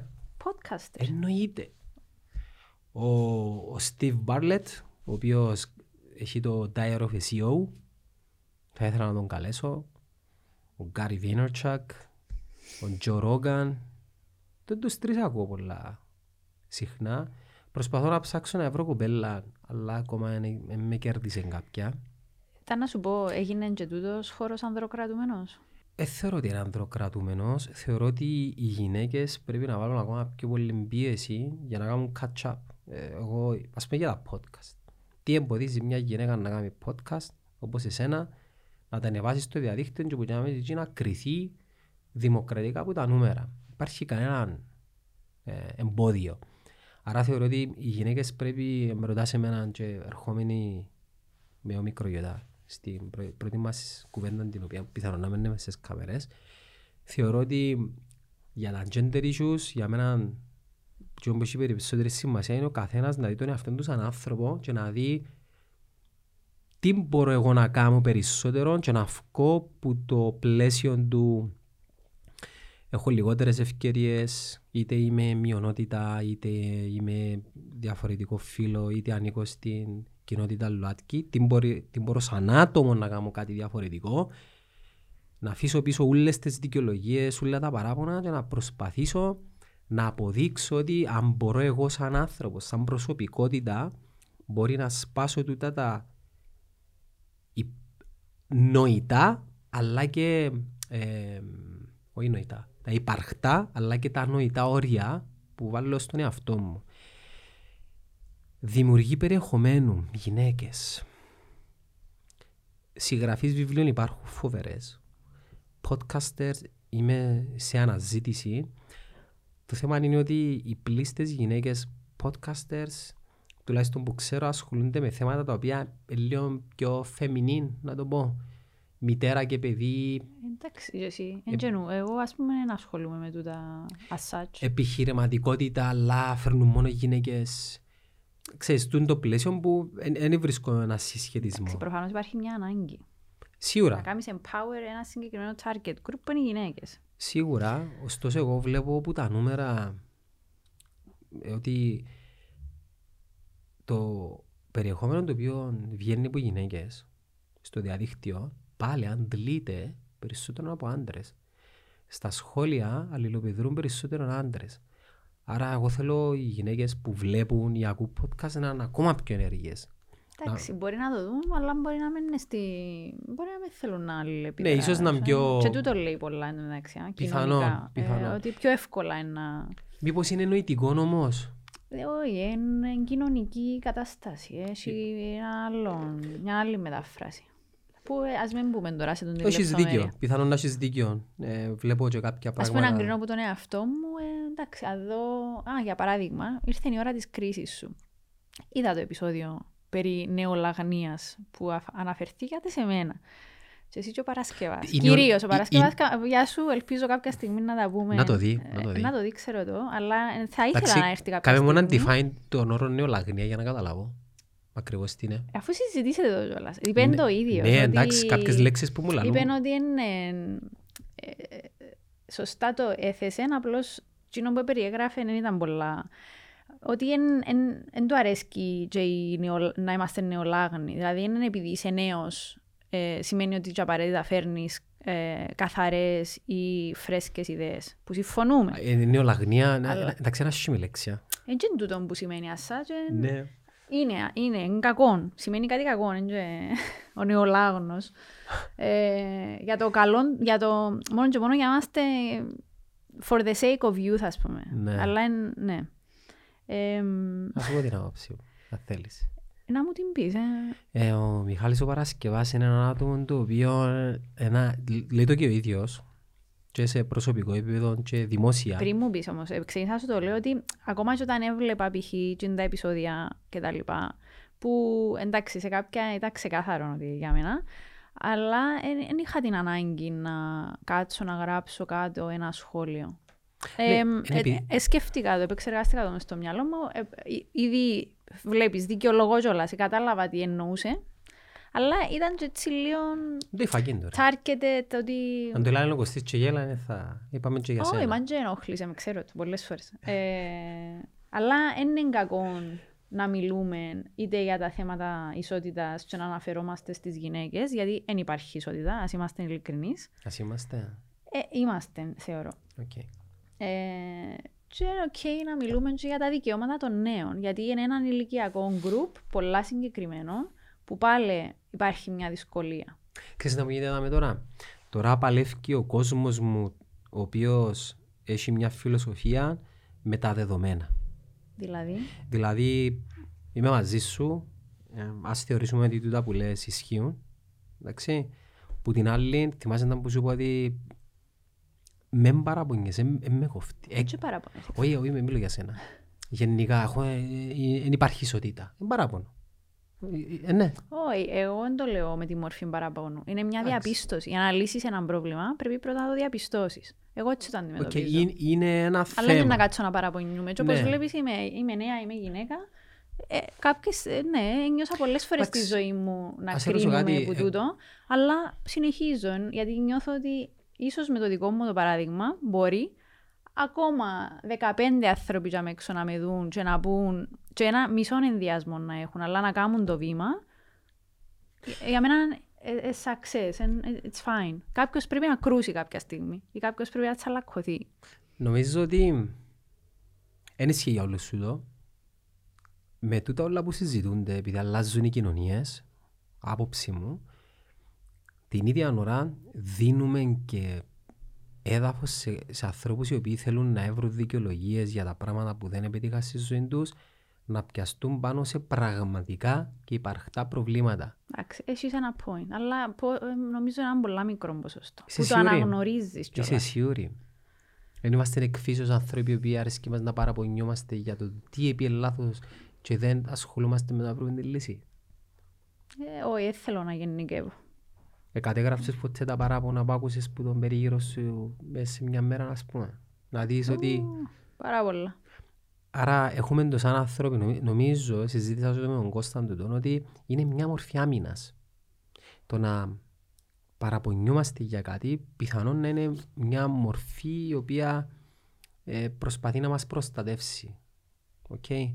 Podcaster. Εννοείται. Ο, ο Steve Bartlett, ο οποίος έχει το Diary of a CEO, θα ήθελα να τον καλέσω. Ο Gary Vaynerchuk, ο Joe Rogan, δεν τους τρεις ακούω πολλά συχνά. Προσπαθώ να ψάξω να βρω κοπέλα, αλλά ακόμα δεν με κέρδισε κάποια. Ήταν να σου πω, έγινε και τούτος χώρος ανδροκρατούμενος. Δεν θεωρώ ότι είναι ανδροκρατούμενος. Θεωρώ ότι οι γυναίκες πρέπει να βάλουν ακόμα πιο πολύ πίεση για να κάνουν catch-up. Ε, εγώ, ας πούμε για τα podcast. Τι εμποδίζει μια γυναίκα να κάνει podcast, όπως εσένα, να τα ανεβάσεις στο διαδίκτυο και που να, να κρυθεί δημοκρατικά από τα νούμερα υπάρχει κανένα ε, εμπόδιο. Άρα θεωρώ ότι οι γυναίκες πρέπει, με ρωτάς εμένα και ερχόμενοι με ο μικρογιώτα στην πρώτη μας κουβέντα την οποία πιθανόν να μένουμε στις κάμερες, θεωρώ ότι για τα gender issues, για μένα και όπως είπε περισσότερη σημασία είναι ο καθένας να δει τον εαυτό του σαν άνθρωπο και να δει τι μπορώ εγώ να κάνω περισσότερο και να βγω που το πλαίσιο του έχω λιγότερες ευκαιρίες, είτε είμαι μειονότητα, είτε είμαι διαφορετικό φύλλο, είτε ανήκω στην κοινότητα ΛΟΑΤΚΙ, τι, μπορεί, τι μπορώ σαν άτομο να κάνω κάτι διαφορετικό, να αφήσω πίσω όλες τις δικαιολογίες, όλα τα παράπονα και να προσπαθήσω να αποδείξω ότι αν μπορώ εγώ σαν άνθρωπος, σαν προσωπικότητα, μπορεί να σπάσω τούτα τα νοητά, αλλά και ε, όχι νοητά, τα υπαρχτά αλλά και τα νοητά όρια που βάλω στον εαυτό μου. Δημιουργεί περιεχομένου γυναίκες. Συγγραφείς βιβλίων υπάρχουν φοβερές. Podcasters είμαι σε αναζήτηση. Το θέμα είναι ότι οι πλήστες γυναίκες podcasters τουλάχιστον που ξέρω ασχολούνται με θέματα τα οποία είναι λίγο πιο φεμινίν να το πω μητέρα και παιδί. Εντάξει, εσύ. Ε, Εγώ ας πούμε δεν ασχολούμαι με τούτα as Επιχειρηματικότητα, αλλά φέρνουν μόνο γυναίκες. Ξέρεις, τούν το πλαίσιο που δεν βρίσκω ένα συσχετισμό. Εντάξει, προφανώς υπάρχει μια ανάγκη. Σίγουρα. Να κάνεις empower ένα συγκεκριμένο target group που είναι οι γυναίκες. Σίγουρα, ωστόσο εγώ βλέπω από τα νούμερα ε, ότι το περιεχόμενο το οποίο βγαίνει από γυναίκες στο διαδίκτυο πάλι αντλείται περισσότερο από άντρες. Στα σχόλια αλληλοπιδρούν περισσότερο άντρες. Άρα, εγώ θέλω οι γυναίκες που βλέπουν ή ακούν podcast να είναι ακόμα πιο ενεργές. Εντάξει, να... μπορεί να το δουν, αλλά μπορεί να μην στη... Μπορεί να μην θέλουν να αλληλεπιδρούν. Ναι, ίσως να είναι πιο. Και τούτο λέει πολλά εντάξει. Πιθανό. πιθανό. Ε, ότι πιο εύκολα είναι να. Μήπως είναι νοητικό όμως; Ε, όχι, είναι κοινωνική κατάσταση. Έχει ένα άλλο, μια άλλη μεταφράση. Που ε, ας μην πούμε τώρα σε τον Έχεις λεπτομέρεια. δίκιο. Πιθανόν να έχεις δίκιο. Ε, βλέπω και κάποια Ας πούμε να πράγματα. κρίνω από τον εαυτό μου, ε, εντάξει, εδώ, α, για παράδειγμα, ήρθε η ώρα της κρίσης σου. Είδα το επεισόδιο περί νεολαγνίας που αφ- αναφερθήκατε σε μένα. Και εσύ και ο Παρασκευάς. Είναι ο- Κυρίως ο η- Παρασκευάς, κα- γεια σου, ελπίζω κάποια στιγμή να τα πούμε. Να το δει, Ε, να το δει. Να το δει, ξέρω το, αλλά ε, θα ήθελα Εντάξει, να έρθει κάποια κάμε μου να στιγμή. define τον όρο νεολαγνία για να καταλάβω. Ακριβώς τι είναι. Αφού συζητήσετε το κιόλας. Είπε Ναι, το ίδιο. Ναι, ότι- εντάξει, κάποιες λέξεις που μου λαλούν. Είπε ότι είναι, ε, ε, σωστά το έθεσε, απλώς εκείνο που περιέγραφε δεν ήταν πολλά. Ότι δεν του αρέσκει και η νεο- να είμαστε νεολάγνοι. Δηλαδή, είναι επειδή είσαι νέος, ε, σημαίνει ότι και απαραίτητα φέρνεις ε, καθαρές ή φρέσκες ιδέες. Που συμφωνούμε. Ε, νεολαγνία, ναι, Αλλά- εντάξει, ένα σχήμη λέξια. Δεν είναι τούτο που σημαίνει ασά και Ναι. Είναι, είναι, είναι κακό. Σημαίνει κάτι κακό, είναι και ο νεολάγνος. Ε, για το καλό, για το, μόνο και μόνο για να είμαστε for the sake of youth, ας πούμε. Ναι. Αλλά, εν- ναι. Ε, Ας πω την άποψη μου, αν θέλεις. να μου την πεις, ε. Ε, ο Μιχάλης ο Παρασκευάς είναι ένα άτομο το οποίο ε, ένα, λέει το και ο ίδιος και σε προσωπικό επίπεδο και δημόσια. Πριν μου πεις όμως, ε, ξεκινά σου το λέω ότι ακόμα και όταν έβλεπα π.χ. και τα επεισόδια και τα λοιπά, που εντάξει σε κάποια ήταν ξεκάθαρο ότι για μένα, αλλά δεν είχα την ανάγκη να κάτσω να γράψω κάτω ένα σχόλιο. Ναι, Ε, είναι ε, επει- ε, σκέφτηκα το, επεξεργάστηκα το μες στο μυαλό μου. Ε, ε, ήδη βλέπεις δικαιολογώ κιόλας, κατάλαβα τι εννοούσε. Αλλά ήταν και έτσι λίγο Δεν το φαγγεί τώρα. targeted ότι Αν το λέει ο Κωστής και γέλανε θα είπαμε και για όχι, σένα. μαν και ενόχλησε, με ξέρω το πολλές φορές. Ε, αλλά δεν είναι κακό να μιλούμε είτε για τα θέματα ισότητας και να αναφερόμαστε στις γυναίκες, γιατί δεν υπάρχει ισότητα, ας είμαστε ειλικρινείς. Ας είμαστε. Ε, είμαστε, θεωρώ. Οκ. Ε, και είναι οκ να μιλούμε και για τα δικαιώματα των νέων, γιατί είναι ένα ηλικιακό γκρουπ, πολλά συγκεκριμένο, που πάλι υπάρχει μια δυσκολία. Ξέρεις να μου γίνεται εδώ με τώρα; Τώρα παλεύει ο κόσμος μου ο οποίος έχει μια φιλοσοφία με τα δεδομένα. Δηλαδή, Δηλαδή είμαι μαζί σου, ε, ας θεωρήσουμε ότι τούτα που λες ισχύουν, εντάξει. Που την άλλη θυμάσαι να που σου πω ότι μεν παραπονιέσαι, εν με κοφτεί. Ε, έτσι παραπονές. όχι, όχι, με μιλώ για σένα. Γενικά, έχω, ε, ε, δεν υπάρχει ισότητα. Δεν παράπονο. Ε, ε, ναι. Όχι, εγώ δεν το λέω με τη μορφή παραπώνου. Είναι μια Εντάξει. διαπίστωση. Για να λύσεις ένα πρόβλημα, πρέπει πρώτα να το διαπιστώσεις. Εγώ έτσι το Οκ, αντιμετωπίζω. είναι, είναι ένα Αλλά δεν είναι να θέμα. κάτσω να παραπονιούμε. Και όπως Ναι. βλέπεις, είμαι, είμαι νέα, είμαι γυναίκα. Ε, κάποιες, ε, ναι, νιώσα πολλές φορές στη Εντάξει. ζωή μου να Ας σε ρωτήσω κρίνουμε κάτι, από ε, τούτο. Αλλά συνεχίζω, γιατί νιώθω ότι ίσως με το δικό μου το παράδειγμα μπορεί ακόμα 15 άνθρωποι για με έξω να με δουν και να πούν και ένα μισό ενδοιασμό να έχουν, αλλά να κάνουν το βήμα. Ε, Για μένα είναι ε, success, and it's fine. Κάποιος πρέπει να κρούσει κάποια στιγμή ή κάποιος πρέπει να τσαλακωθεί. Νομίζω ότι δεν ισχύει για όλους σου το. Με τούτα όλα που συζητούνται, επειδή αλλάζουν οι κοινωνίες, άποψη μου, την ίδια ώρα δίνουμε και έδαφος σε, σε ανθρώπους οι οποίοι θέλουν να βρουν δικαιολογίες για τα πράγματα που δεν επέτυχαν στη ζωή τους, να πιαστούν πάνω σε πραγματικά και υπαρχτά προβλήματα. Εντάξει, έχεις ένα point, αλλά πο- ε, νομίζω είναι ένα πολύ μικρό ποσοστό. Είσαι που το σίγουρη; αναγνωρίζεις Είσαι κιόλας. σίγουροι. Δεν είμαστε εκφύσεως άνθρωποι οι οποίοι αρέσκει μας να παραπονιόμαστε για το τι έπιε λάθος και δεν ασχολούμαστε με να βρούμε τη λύση. Ε, Όχι, δεν θέλω να γενικεύω. Ε, κατέγραψες ποτέ τα παράπονα που άκουσες που τον περίγυρο σου μέσα σε μια μέρα, ας πούμε. Να δεις ότι... Πάρα πολλά. Άρα έχουμε το σαν άνθρωποι, νομι- νομίζω, συζήτησα το με τον Κώσταν του τον, ότι είναι μια μορφή άμυνας. Το να παραπονιόμαστε για κάτι πιθανόν να είναι μια μορφή η οποία ε, προσπαθεί να μας προστατεύσει. Okay.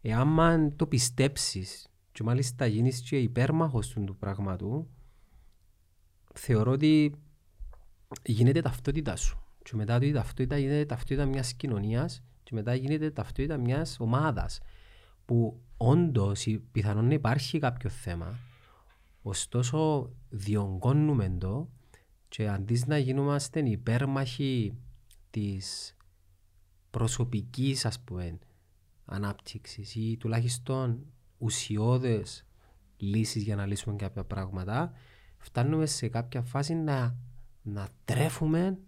Εάν το πιστέψεις και μάλιστα γίνεις και υπέρμαχος του, του πράγματου, θεωρώ ότι γίνεται ταυτότητά σου. Και μετά το η ταυτότητα γίνεται ταυτότητα μιας κοινωνίας και μετά γίνεται ταυτότητα μιας ομάδας που όντως η- πιθανόν να υπάρχει κάποιο θέμα ωστόσο διονγκώνουμε το και αντί να γινόμαστε υπέρμαχοι της προσωπικής ας πούμε ανάπτυξης ή τουλάχιστον ουσιώδες λύσεις για να λύσουμε κάποια πράγματα φτάνουμε σε κάποια φάση να, να τρέφουμε,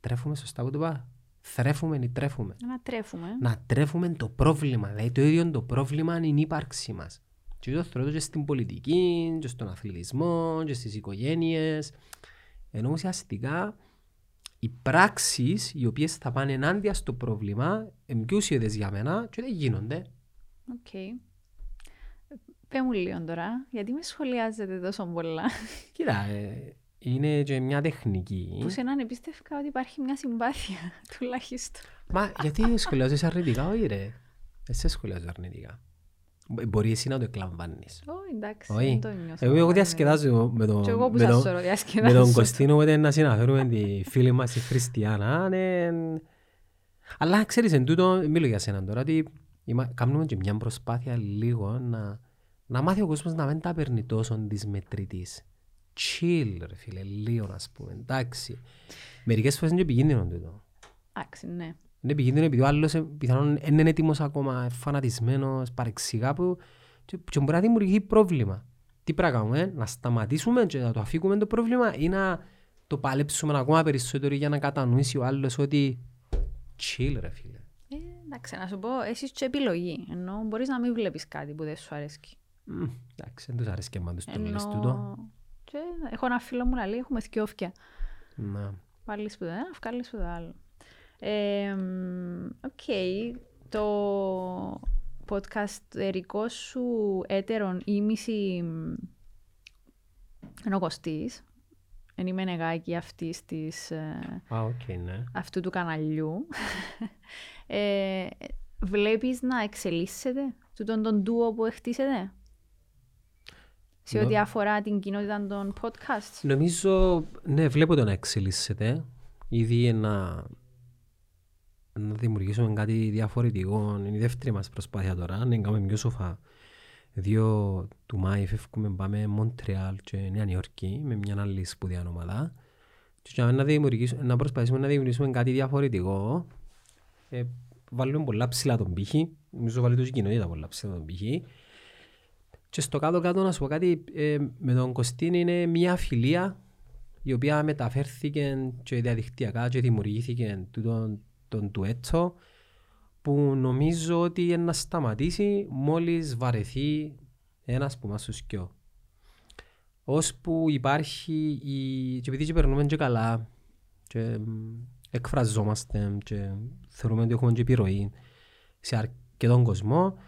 τρέφουμε σωστά που το είπα, θρέφουμε ή τρέφουμε. Να τρέφουμε. Να τρέφουμε το πρόβλημα, δηλαδή το ίδιο το πρόβλημα είναι η ύπαρξή μας. Και το θεωρώ και στην πολιτική, και στον αθλητισμό, και στις οικογένειες. Ενώ ουσιαστικά οι πράξεις οι οποίες θα πάνε ενάντια στο πρόβλημα είναι πιο ουσιαίες για μένα και δεν γίνονται. Οκ. Πες μου λίγο τώρα, γιατί με σχολιάζετε τόσο πολλά. Κοίτα, ε, είναι και μια τεχνική. Που σε έναν πίστευκα ότι υπάρχει μια συμπάθεια, τουλάχιστον. Μα γιατί σχολιάζεις αρνητικά, όχι ρε. Εσύ σχολιάζεις αρνητικά. Μπο- Μπορεί εσύ να το εκλαμβάνεις. Ω, εντάξει, Όχι. δεν το νιώθω. Εγώ, εγώ Ναι. διασκεδάζω με τον, Και εγώ που με σας τον, σωρώ με διασκεδάζω. τον Κωστίνο, οπότε να συναφέρουμε τη φίλη μας η Χριστιανά. ναι. Αλλά ξέρεις, εν τούτο, μιλώ για σένα τώρα, ότι είμα- κάνουμε και μια προσπάθεια λίγο να, να μάθει ο κόσμος να μην τα παίρνει τόσο της μετρητής. Chill, ρε φίλε, λίγο, ας πούμε, εντάξει. Μερικές φορές είναι και επικίνδυνο τούτο. Εντάξει, ναι. Είναι επικίνδυνο επειδή ο άλλος ε, πιθανόν δεν είναι έτοιμος ακόμα, ε, φανατισμένος, παρεξηγά που και, και μπορεί να δημιουργεί πρόβλημα. Τι πρέπει να κάνουμε, να σταματήσουμε και να το αφήκουμε το πρόβλημα ή να το παλέψουμε ακόμα περισσότερο για να κατανοήσει ο άλλος ότι chill ρε φίλε. Ε, εντάξει, να σου πω, έχεις και επιλογή. Ενώ μπορείς να μην βλέπεις κάτι που δεν σου αρέσει. Μμ, Εντάξει, δεν τους αρέσει και εμάς τους το λες τούτο. Ενώ... Και έχω ένα φίλο μου να λέει, έχουμε θκιο 'φκια. Να. Πάλι που το ένα, βγάλεις που το άλλο. Ε, μ, Οκ. Το podcast ερικό σου έτερον ήμισυ είναι ο Κωστής. Εν είμαι νεγάκι αυτής της, ε, Α, οκ, ναι. αυτού του καναλιού. Ε, βλέπεις να εξελίσσεται τούτον τον ντούο που χτίσετε; Σε Νο- ό,τι αφορά την κοινότητα των podcasts; Νομίζω, ναι, βλέπω το να εξελίσσεται. Ήδη να, να δημιουργήσουμε κάτι διαφορετικό. Είναι η δεύτερη μας προσπάθεια τώρα. Να κάνουμε πιο σοφά. Δύο του Μάη φεύγουμε, πάμε Μοντρεάλ και Νέα Νιόρκη με μια άλλη σπουδαία ομάδα. Και για να, δημιουργήσουμε- να προσπαθήσουμε να δημιουργήσουμε κάτι διαφορετικό. Ε, βάλουμε πολλά ψηλά τον πύχη. Νομίζω βάλει τους η κοινότητα πολλά ψηλά τον πύχη. Και στο κάτω-κάτω να σου πω κάτι, ε, με τον Κωστίν είναι μια φιλία η οποία μεταφέρθηκε και διαδικτυακά και δημιουργήθηκε τούτον τον τουέτσο που νομίζω ότι είναι να σταματήσει μόλις βαρεθεί ένας που μας τους σκιώ. Ώσπου υπάρχει η... και επειδή και περνούμε και καλά και μ, εκφραζόμαστε και θεωρούμε ότι έχουμε και επιρροή σε αρκετόν κόσμο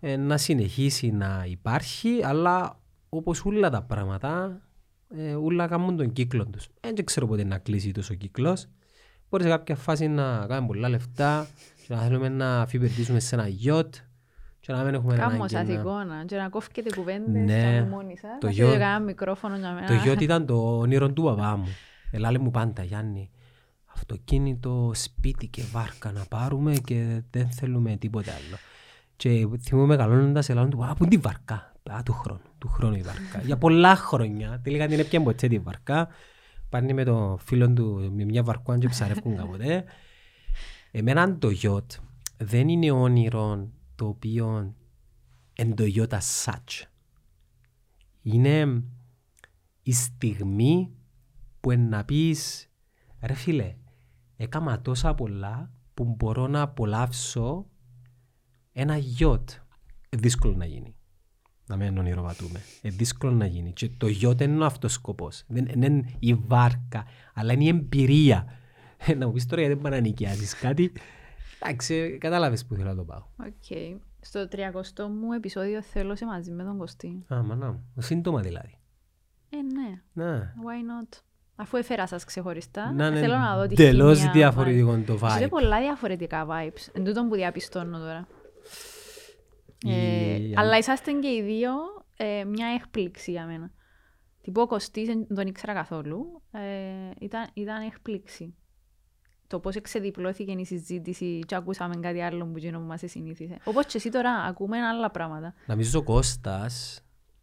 ε, να συνεχίσει να υπάρχει αλλά όπως όλα τα πράγματα ε, όλα κάνουν τον κύκλο τους. Ε, Δεν ξέρω πότε να κλείσει τόσο ο κύκλος. Μπορεί σε κάποια φάση να κάνουμε πολλά λεφτά και να θέλουμε να αφιπερτήσουμε σε ένα γιότ και να μην έχουμε Κάμω ανάγκη σας να... εικόνα και να κόφκετε κουβέντες Ναι. ναι. μόνοι σας. Το Να γιο- θέλετε κανένα μικρόφωνο για μένα. Το γιότ ήταν το όνειρο του παπά μου. Ελάλε μου πάντα, Γιάννη, αυτοκίνητο, σπίτι και βάρκα να πάρουμε και δεν θέλουμε τίποτε άλλο. Και θυμούμαι μεγαλώνοντας ελάλε του, α, πού είναι τη βάρκα; Α, του χρόνου, του χρόνου η βάρκα. Για πολλά χρόνια. Τελικά την έπιαν ποτέ τη βάρκα. Πάνε με το φίλο του με μια βαρκουάν και ψαρεύκουν κάποτε. Εμένα το γιότ δεν είναι όνειρο το οποίο εν το γιότ as such. Είναι η στιγμή που εν να πεις ρε φίλε, έκαμα τόσα πολλά που μπορώ να απολαύσω ένα γιότ. Ε, δύσκολο να γίνει. Να μην ονειροβατούμε. Ε, δύσκολο να γίνει. Και το γιότ δεν είναι ο αυτός σκοπός. Δεν δεν είναι η βάρκα, αλλά είναι η εμπειρία. Ε, να μου πεις τώρα γιατί δεν πάει να νοικιάζεις κάτι. Εντάξει, κατάλαβες που θέλω να το πάω. Οκ. Στο 30ο μου επεισόδιο θέλω σε μαζί με τον Κωστή. Α, μανά μου. Σύντομα δηλαδή. Ε, ναι. Να. Why not; Αφού έφερα σας ξεχωριστά, Να είναι θέλω να δω τη τελείως χημεία διαφορετικό vibe. το Έχετε vibe. πολλά διαφορετικά vibes. Εν τούτον που διαπιστώνω τώρα. Ε, Η- αλλά είσαστε και οι δύο ε, μια έκπληξη για μένα. Τυπώ ο Κωστής δεν τον ήξερα καθόλου. Ε, ήταν, ήταν έκπληξη. Το πώς εξεδιπλώθηκε η συζήτηση και ακούσαμε κάτι άλλο που γίνω που μας συνήθισε. Όπως και εσύ τώρα ακούμε άλλα πράγματα. Νομίζω ο Κώστας,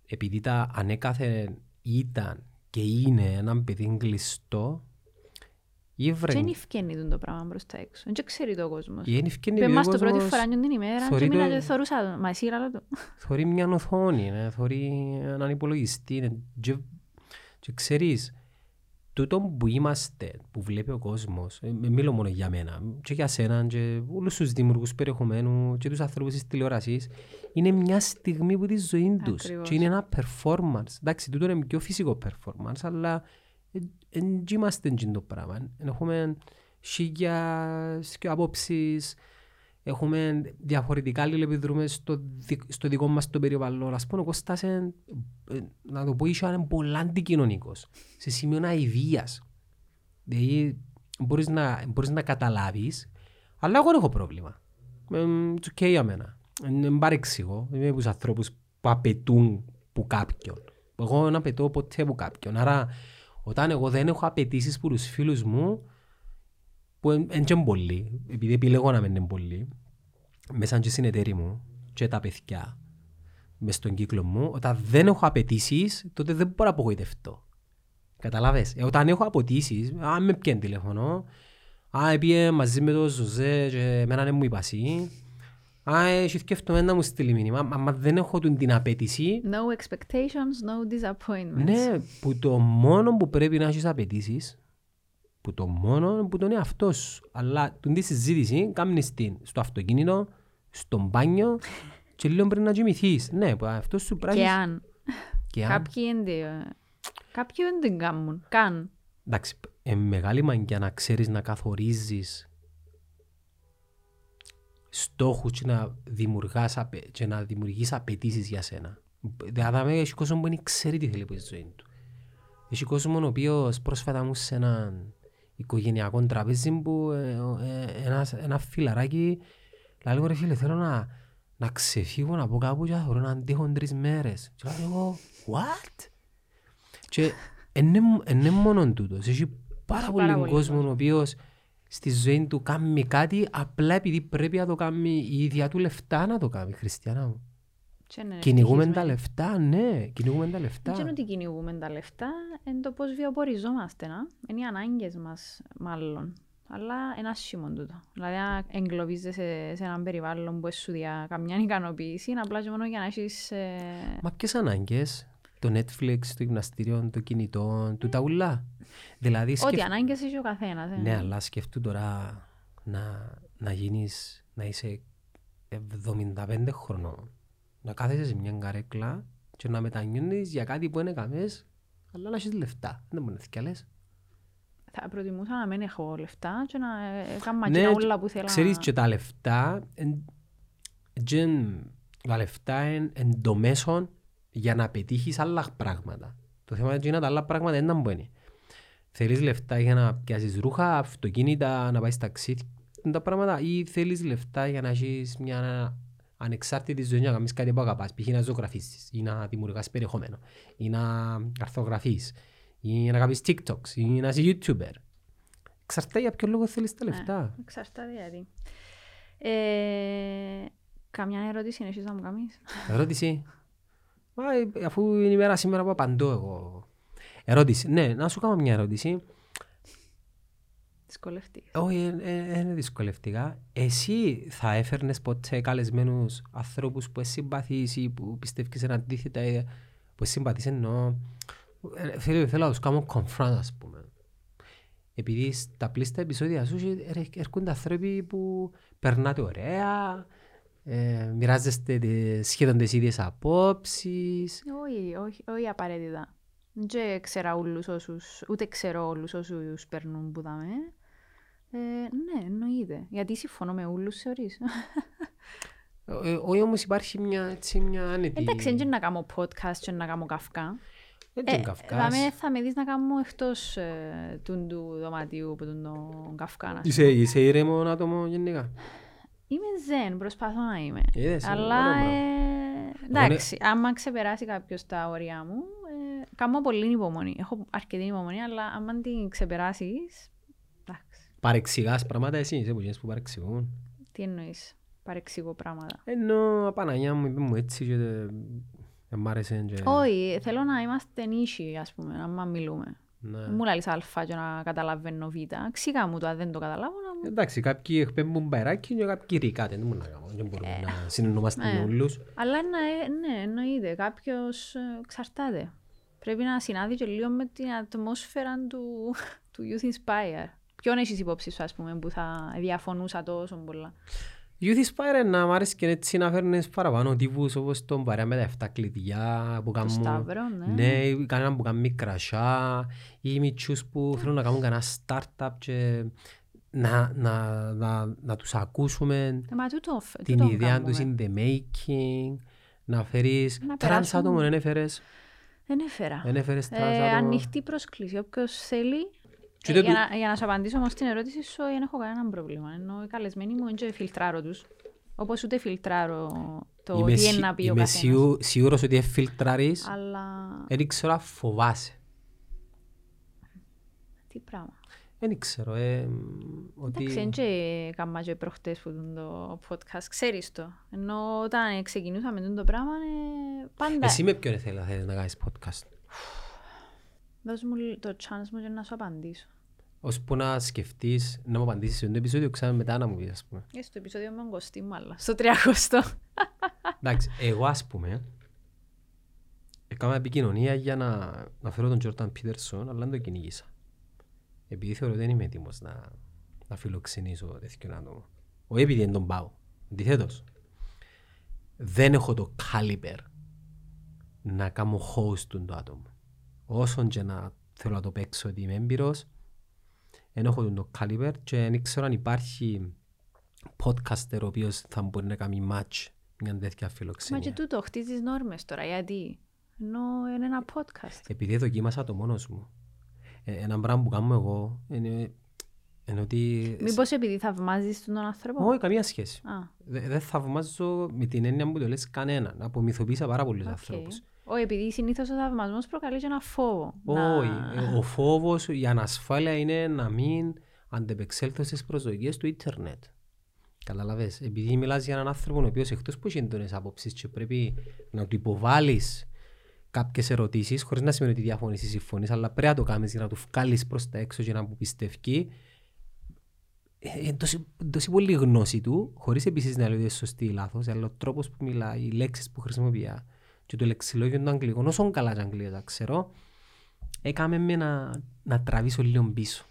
επειδή τα ανέκαθεν ήταν και είναι έναν παιδί κλειστό, ήβρε... Και δεν ευκαινεί το πράγμα προς τα έξω. Δεν ξέρει το ο κόσμος. Είναι ευκαινή Είπε επειδή μας ο το πρώτη κόσμος φορά την ημέρα θωρεί και μήνα το- και θωρούσα το. Μα εσύ ράλα το. Θωρεί μια οθόνη, ναι, θωρεί έναν υπολογιστή. ναι, και Και ξέρεις, τούτο που είμαστε, που βλέπει ο κόσμος, ε, ε, μιλώ μόνο για μένα, και για σένα και όλους τους δημιουργούς περιεχομένου και τους ανθρώπους της τηλεόρασης, είναι μια στιγμή που τη ζωή τους Ακριβώς. και είναι ένα performance. Εντάξει, τούτο είναι πιο φυσικό performance, αλλά δεν είμαστε έτσι το πράγμα. Έχουμε χίλιες και απόψεις, έχουμε διαφορετικά αλληλεπιδρούμε στο, δι- στο δικό μας το περιβάλλον. Ας πούμε, ο Κώστας είναι, ε, να το πω, είσαι είναι πολλά αντικοινωνικός, σε σημείο αηδίας. Δηλαδή, μπορείς να, μπορείς να καταλάβεις, αλλά εγώ δεν έχω πρόβλημα. Ε, It's okay για μένα. Δεν παρεξηγώ. Είμαι από τους ανθρώπους που απαιτούν που κάποιον. Εγώ δεν απαιτώ ποτέ που κάποιον. Άρα, όταν εγώ δεν έχω απαιτήσεις που τους φίλους μου, που είναι και πολλοί, επειδή επιλέγω να μην είναι πολλοί, μέσα και στην εταιρεία μου και τα παιδιά, μες στον κύκλο μου, όταν δεν έχω απαιτήσεις, τότε δεν μπορώ να απογοητευτώ. Καταλάβες; Ε, όταν έχω απαιτήσεις, αν με πιέν τηλέφωνο, α, έπιε μαζί με τον Ζωζέ και εμένα δεν μου είπα εσύ, α, έχει σκέφτομαι να μου στείλει μήνυμα, άμα δεν έχω την την απαιτήση, No expectations, no disappointments. ναι, που το μόνο που πρέπει να έχεις απαιτήσεις, που το μόνο που τον εαυτό σου. Αλλά την τη συζήτηση κάνεις την στο αυτοκίνητο, στο μπάνιο και λίγο πριν να κοιμηθείς. Ναι, που αυτό σου πρέπει Και να αν. Και αν. Κάποιοι δεν την- Κάποιοι δεν την κάνουν. Καν. Εντάξει, είναι μεγάλη μαγκιά να ξέρεις να καθορίζεις στόχους και να, δημιουργάς, απαι- και να δημιουργείς απαιτήσεις για σένα. Δηλαδή, έχει κόσμο που δεν ξέρει τι θέλει από τη ζωή του. Έχει κόσμο ο οποίος πρόσφατα μου σε ένα οικογενειακό τραπέζι που ε, ε, ένας- ένας φιλαράκι λέει μου ρε φίλε θέλω να, να ξεφύγω να πω κάπου και θέλω να αντέχω τρεις μέρες. Και λέω εγώ what? Και είναι μόνο τούτος. Έχει πάρα Έχει πολύ πάρα πολύ κόσμος κόσμος. ο οποίος στη ζωή του κάνει κάτι απλά επειδή πρέπει να το κάνει η ίδια του λεφτά να το κάνει, Χριστιανά μου. Και είναι Κυνηγούμε τα ευτυχισμένοι. λεφτά, ναι, κυνηγούμε τα λεφτά. Δεν είναι ότι κυνηγούμε τα λεφτά, είναι το πώς βιοποριζόμαστε, να. Είναι οι ανάγκες μας, μάλλον. Αλλά ένα άσχημο τούτο. Δηλαδή, αν εγκλωβίζεσαι σε έναν περιβάλλον που σου διά καμιά ικανοποίηση, είναι απλά και μόνο για να έχεις... ε, Μα ποιες ανάγκες, το Netflix, το γυμναστήριο, το κινητό, του τα ουλά. Δηλαδή, Ό,τι σκεφ... ανάγκες έχει ο καθένας. ε. ναι, αλλά σκεφτού τώρα να, να γίνεις, να είσαι 75 χρονών, να κάθεσαι σε μια καρέκλα και να μετανιώνεις για κάτι που είναι καμές, αλλά να έχεις λεφτά. Δεν μπορεί να θυκιαλές. Θα προτιμούσα να μην έχω λεφτά και να ε, κάνω Ναι, εκείνα και- όλα που θέλω Ξέρεις να... και τα λεφτά, εν- τζεν- τα λεφτά είναι εν το μέσο για να πετύχεις άλλα πράγματα. Το θέμα είναι ότι τα άλλα πράγματα δεν μπορεί. Θέλεις λεφτά για να πιάσεις ρούχα, αυτοκίνητα, να πάεις ταξίδι, τα πράγματα ή θέλεις λεφτά για να έχεις μια ανεξάρτητη ζωή να κάνεις κάτι που αγαπάς, π.χ. να ζωγραφίσεις ή να δημιουργάς περιεχόμενο ή να αρθογραφείς ή να κάνεις TikToks ή να είσαι YouTuber. Εξαρτάται για ποιο λόγο θέλεις τα Ναι. λεφτά. Εξαρτάται γιατί. Ε, καμιά ερώτηση έχεις να μου κάνεις; Ερώτηση; Μα, ε, αφού είναι η μέρα σήμερα που απαντώ εγώ. Ερώτηση. Ναι, να σου κάνω μια ερώτηση. Δυσκολευτήκα. Όχι, δεν δυσκολευτικά. Εσύ θα έφερνες ποτέ καλεσμένους ανθρώπους που εσύ συμπαθείς ή που πιστεύεις είναι αντίθετα ή που εσύ συμπαθείς εννοώ. Ε, Θέλω, θέλω να τους κάνω confront ας πούμε. Επειδή στα πλήστα επεισόδια σου έρχ- έρχονται άνθρωποι που περνάτε ωραία, ε, μοιράζεστε τις- σχεδόν τις ίδιες απόψεις. Όχι, όχι, όχι απαραίτητα. Δεν ξέρω όλους όσους, ούτε ξέρω όλους όσους περνούν που δάμε. Ε, ναι, εννοείται. Γιατί συμφωνώ με όλους, θεωρείς. Ε, Όχι όμως υπάρχει μια, έτσι, μια άνετη... Εντάξει, δεν είναι να κάνω podcast και να κάνω καυκά. Δεν Ε, είναι καυκάς. δάμε, θα με δεις να κάνω εκτός ε, του, του δωματίου που τον τον καυκά. να σου Είσαι, είσαι ήρεμο άτομο γενικά; Είμαι ζεν, προσπαθώ να είμαι. Είδες, Αλλά, ωραίο πράγμα. ε, εντάξει, άμα ξεπεράσει κάποιος τα όρια μου, ε, κάνω πολύ υπομονή. Έχω αρκετή υπομονή, αλλά άμα την ξεπεράσεις. Εντάξει, Παρεξηγάς πράγματα εσύ, είσαι που γίνεις που παρεξηγούν. τι εννοείς, παρεξηγώ πράγματα; Ενώ Παναγιά μου είπε μου έτσι και δεν δεν μ' άρεσε και... Όχι, θέλω να είμαστε νήσιοι, ας πούμε, άμα μιλούμε. Ναι. Μου λαλείς α και να καταλαβαίνω β. Ξήγα μου το, αν δεν το καταλάβω, να μου... Εντάξει, κάποιοι εκπέμπουν μπαϊράκι και κάποιοι ρικάτε. Δεν μπορούμε να κάνουμε, δεν μπορούμε να συνεννόμαστε ναι. με όλους. Αλλά να, ε, ναι, εννοείται, κάποιος ε, εξαρτάται. πρέπει να συνάδει και λίγο με την ατμόσφαιρα του, του Youth Inspire. Ποιον έχεις υπόψη σου, ας πούμε, που θα διαφωνούσα τόσο πολλά; Youth Inspire να μ' άρεσε και έτσι να φέρνεις παραπάνω τύπους όπως τον παρέα με τα 7 κλειδιά που Το κάνουν... Σταύρο, ναι. Ναι, ή κανέναν που κάνει κρασιά ή μητσούς που θέλουν να κάνουν κανένα startup και να, να, να, να τους ακούσουμε Ε, Μα τούτο, φ- την τούτο ιδέα κάνουμε. τους in the making, να φέρεις Να τρανς περάσουν- άτομο, δεν έφερες, Δεν έφερα. δεν έφερες τρανς Ε, άτομο. ανοιχτή πρόσκληση. Όποιος θέλει. Και Ε, δεν για, του- να, για να σου απαντήσω όμως την ερώτηση σου, δεν έχω κανένα πρόβλημα. Ενώ οι καλεσμένοι μου δεν φιλτράρω τους. Όπως ούτε φιλτράρω το Είμαι, τι σι- είναι να πει ο είμαι καθένας. σιού- σίγουρος ότι εφιλτράρεις, Αλλά δεν ξέρω αν φοβάσαι. τι πράγμα. Δεν ξέρω, ε, ότι... Εντάξει, δεν και κάμα και προχτές που ήταν το podcast, ξέρεις το. Ενώ όταν ξεκινούσαμε το πράγμα, ε, πάντα Εσύ με ποιον θέλεις να θέλεις να κάνεις podcast; Δώσ' μου λι- το chance μου και να σου απαντήσω. Ώσπου να σκεφτείς, να μου απαντήσεις σε αυτό το επεισόδιο, ξανά μετά να μου πεις, ας πούμε. Ε, στο επεισόδιο με τον Κωστή μου, αλλά στο 300. Εντάξει, εγώ ας πούμε, έκανα επικοινωνία για να, να φέρω τον Jordan Peterson, αλλά δεν το κυνήγησα. Επειδή θεωρώ ότι δεν είμαι έτοιμος να, να φιλοξενήσω τέτοιο άτομο. Όχι επειδή δεν τον πάω. Αντιθέτως, δεν έχω το caliber να κάνω host του το άτομο. Όσον και να θέλω να το παίξω ότι είμαι έμπειρος, δεν έχω το caliber και δεν ξέρω αν υπάρχει podcaster ο οποίος θα μπορεί να κάνει match μια τέτοια Μα φιλοξενία. και τούτο, χτίζεις νόρμες τώρα, γιατί; Ενώ είναι ένα podcast. Επειδή δοκίμασα το μόνος μου. Ε, ένα πράγμα που κάνω εγώ είναι, είναι ότι... Μήπως επειδή θαυμάζεις τον άνθρωπο; Όχι, καμία σχέση. Α, Δε- Δεν θαυμάζω με την έννοια που το λες κανέναν. Απομυθοποίησα πάρα πολλούς οκ. ανθρώπους. Όχι, επειδή συνήθως ο θαυμασμός προκαλεί και ένα φόβο. Να- Όχι. ε, Ο φόβος, η ανασφάλεια είναι να μην αντεπεξέλθω στις προσδοκίες του ίντερνετ. Καταλαβες. Επειδή μιλάς για έναν άνθρωπο ο οποίος εκτός που έχει έντονες απόψεις και πρέπει να του υποβάλεις κάποιες ερωτήσεις χωρίς να σημαίνει ότι διαφωνείς ή συμφωνείς αλλά πρέπει να το κάνεις για να του βγάλεις προς τα έξω και να που πιστεύει ε, είναι τόση, τόση πολύ γνώση του, χωρίς επίσης να λέω ότι είναι σωστή ή λάθος, αλλά ο τρόπος που μιλάει, οι λέξεις που χρησιμοποιεί και το λεξιλόγιο του αγγλικών, όσο καλά και αγγλικά τα ξέρω, έκαμε με να, να τραβήσω λίγο πίσω.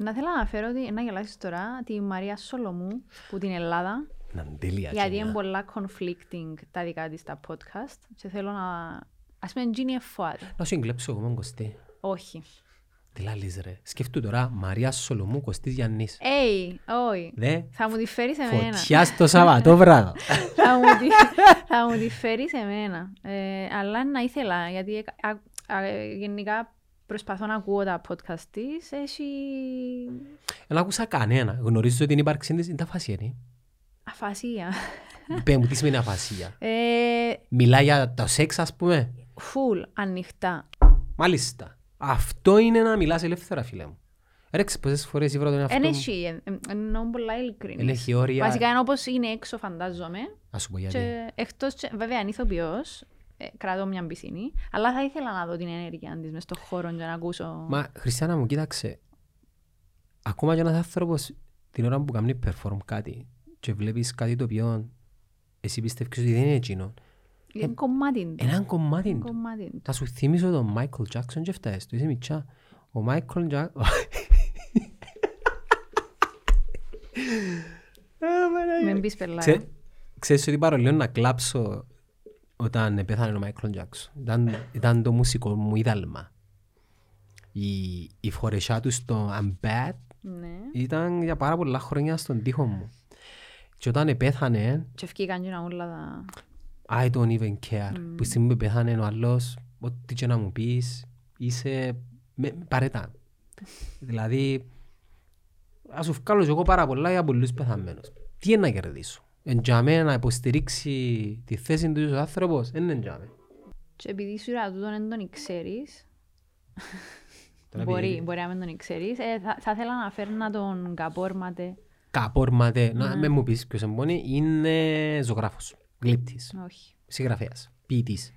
Να θέλω να αναφέρω ότι, να γελάσεις τώρα, τη Μαρία Σολομού, που την Ελλάδα, Να είναι τέλεια. γιατί τζένια. είναι πολλά conflicting τα δικά της τα podcast και θέλω να... Ας πούμε, γίνει εφοάται. Να σου εγκλέψω εγώ, μον Κωστή. Όχι. Τι λάλης ρε. Σκεφτού τώρα, Μαρία Σολομού, Κωστής Γιάννης. Έι, όχι. Δε, Θα μου τη φέρεις εμένα. φωτιά στο Σαββατόβραδο. θα, μου τη, θα μου τη φέρεις εμένα. Ε, αλλά να ήθελα, γιατί εκα- α- α- γενικά προσπαθώ να ακούω τα podcast της. Έχει Δεν άκουσα κανένα. Γνωρίζω την ύπαρξη της, είναι τα φασία, ναι. αφασία. Πέ μου, τι σημαίνει αφασία; Ε, Μιλά για το σεξ, ας πούμε; full, ανοιχτά. Μάλιστα. Αυτό είναι να μιλάς ελεύθερα, φίλε μου. Ρέξε πόσες φορές ήβρα τον εαυτό Εν μου. έχει, εν- εν- εννοώ πολλά Εν ειλικρινής. έχει όρια. Βασικά είναι όπως είναι έξω φαντάζομαι. Ας σου πω γιατί. Και εκτός, και- βέβαια είναι ηθοποιός, ε, κρατώ μια πισίνη, αλλά θα ήθελα να δω την ενέργεια της μες στον χώρο και να ακούσω. Μα, Χριστιανά μου, κοίταξε. Ακόμα και ένας άνθρωπος την ώρα που κάνει perform κάτι και βλέπεις κάτι το οποίο εσύ πιστεύεις ότι δεν είναι εκείνο. Είναι κομμάτι του. Έναν κομμάτι Είναι του. κομμάτι του. Θα σου θυμίσω τον Michael Jackson και φτάσεις του. Είσαι μητσά. Ο Michael Jackson... Μην πεις πελάρα. Ξέ- Ξέρεις ότι παρολίγο να κλάψω όταν πέθανε ο Michael Jackson; Ήταν, ήταν το μουσικό μου είδαλμα. Η, η φορεσιά του στο I'm Bad Ναι. ήταν για πάρα πολλά χρόνια στον τοίχο μου. Και όταν πέθανε, Και ευκήκαν και όλα τα... I don't even care. Που στιγμή που πέθανε ο άλλος, ό,τι και να μου πεις, είσαι με, παρέτα. δηλαδή, ας σου βγάλω και εγώ πάρα πολλά για πολλούς πεθαμένους. Τι είναι να κερδίσω; Εν για μένα να υποστηρίξει τη θέση του ο άνθρωπος, δεν είναι για μένα. Και επειδή σου είπα τούτον δεν τον ξέρεις, Τώρα μπορεί, επειδή- μπορεί να μην τον ξέρεις, ε, θα, θα ήθελα να φέρνα τον Καπόρματε. Καπόρματε, να με μου πεις ποιος εμπονεί, είναι ζωγράφος, γλύπτης, Όχι. συγγραφέας, ποιητής,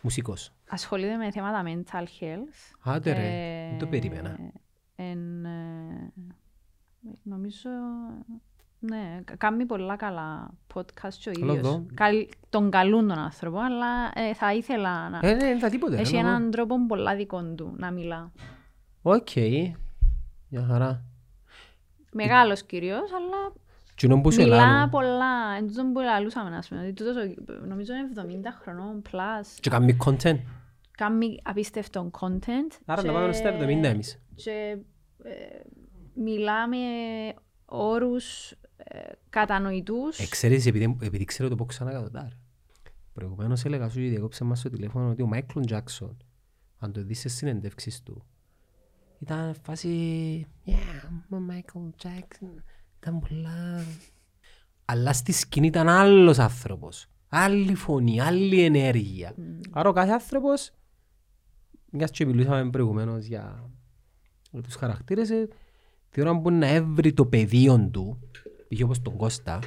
μουσικός. Ασχολείται με θέματα mental health. Άντε ρε, Ε, δεν το περίμενα. εν, ε, νομίζω Ναι, κα- κάνει πολλά καλά podcast και ο Καλό ίδιος. εδώ. Καλ- τον καλούν τον άνθρωπο, αλλά ε, θα ήθελα να... Ε, ναι, δεν θα τίποτε. Έχει ρε, να έναν τρόπο πολλά δικών του να μιλά. δω. Οκ. Μια χαρά. Μεγάλος κυρίως, αλλά Τι είναι που σου μιλά ελάλω. πολλά. Εν τούτον που λαλούσαμε, ας πούμε. ότι τούτος ο- νομίζω είναι 70 χρονών plus. Και κάνει content. Κάνει απίστευτο content. Άρα και- να πάμε στα 70 εμείς. Και ε, μιλά με όρους ε, κατανοητούς. Ε, ξέρεις, επειδή, επειδή ξέρω το πω ξανακατοτάρ. Προηγουμένως έλεγα σου και διακόψε μας στο τηλέφωνο ότι ο Μάικλ Τζάκσον, αν το δεις στις συνεντεύξεις του, ήταν φάση «Yeah, I'm a Michael Jackson». Ήταν πολλά... Αλλά στη σκηνή ήταν άλλος άνθρωπος. Άλλη φωνή, άλλη ενέργεια. Άρα ο κάθε άνθρωπος, μιας και μιλούσαμε προηγουμένως για για τους χαρακτήρες, ε, τη ώρα που να έβρει το πεδίο του, π.χ. όπως τον Κώστα,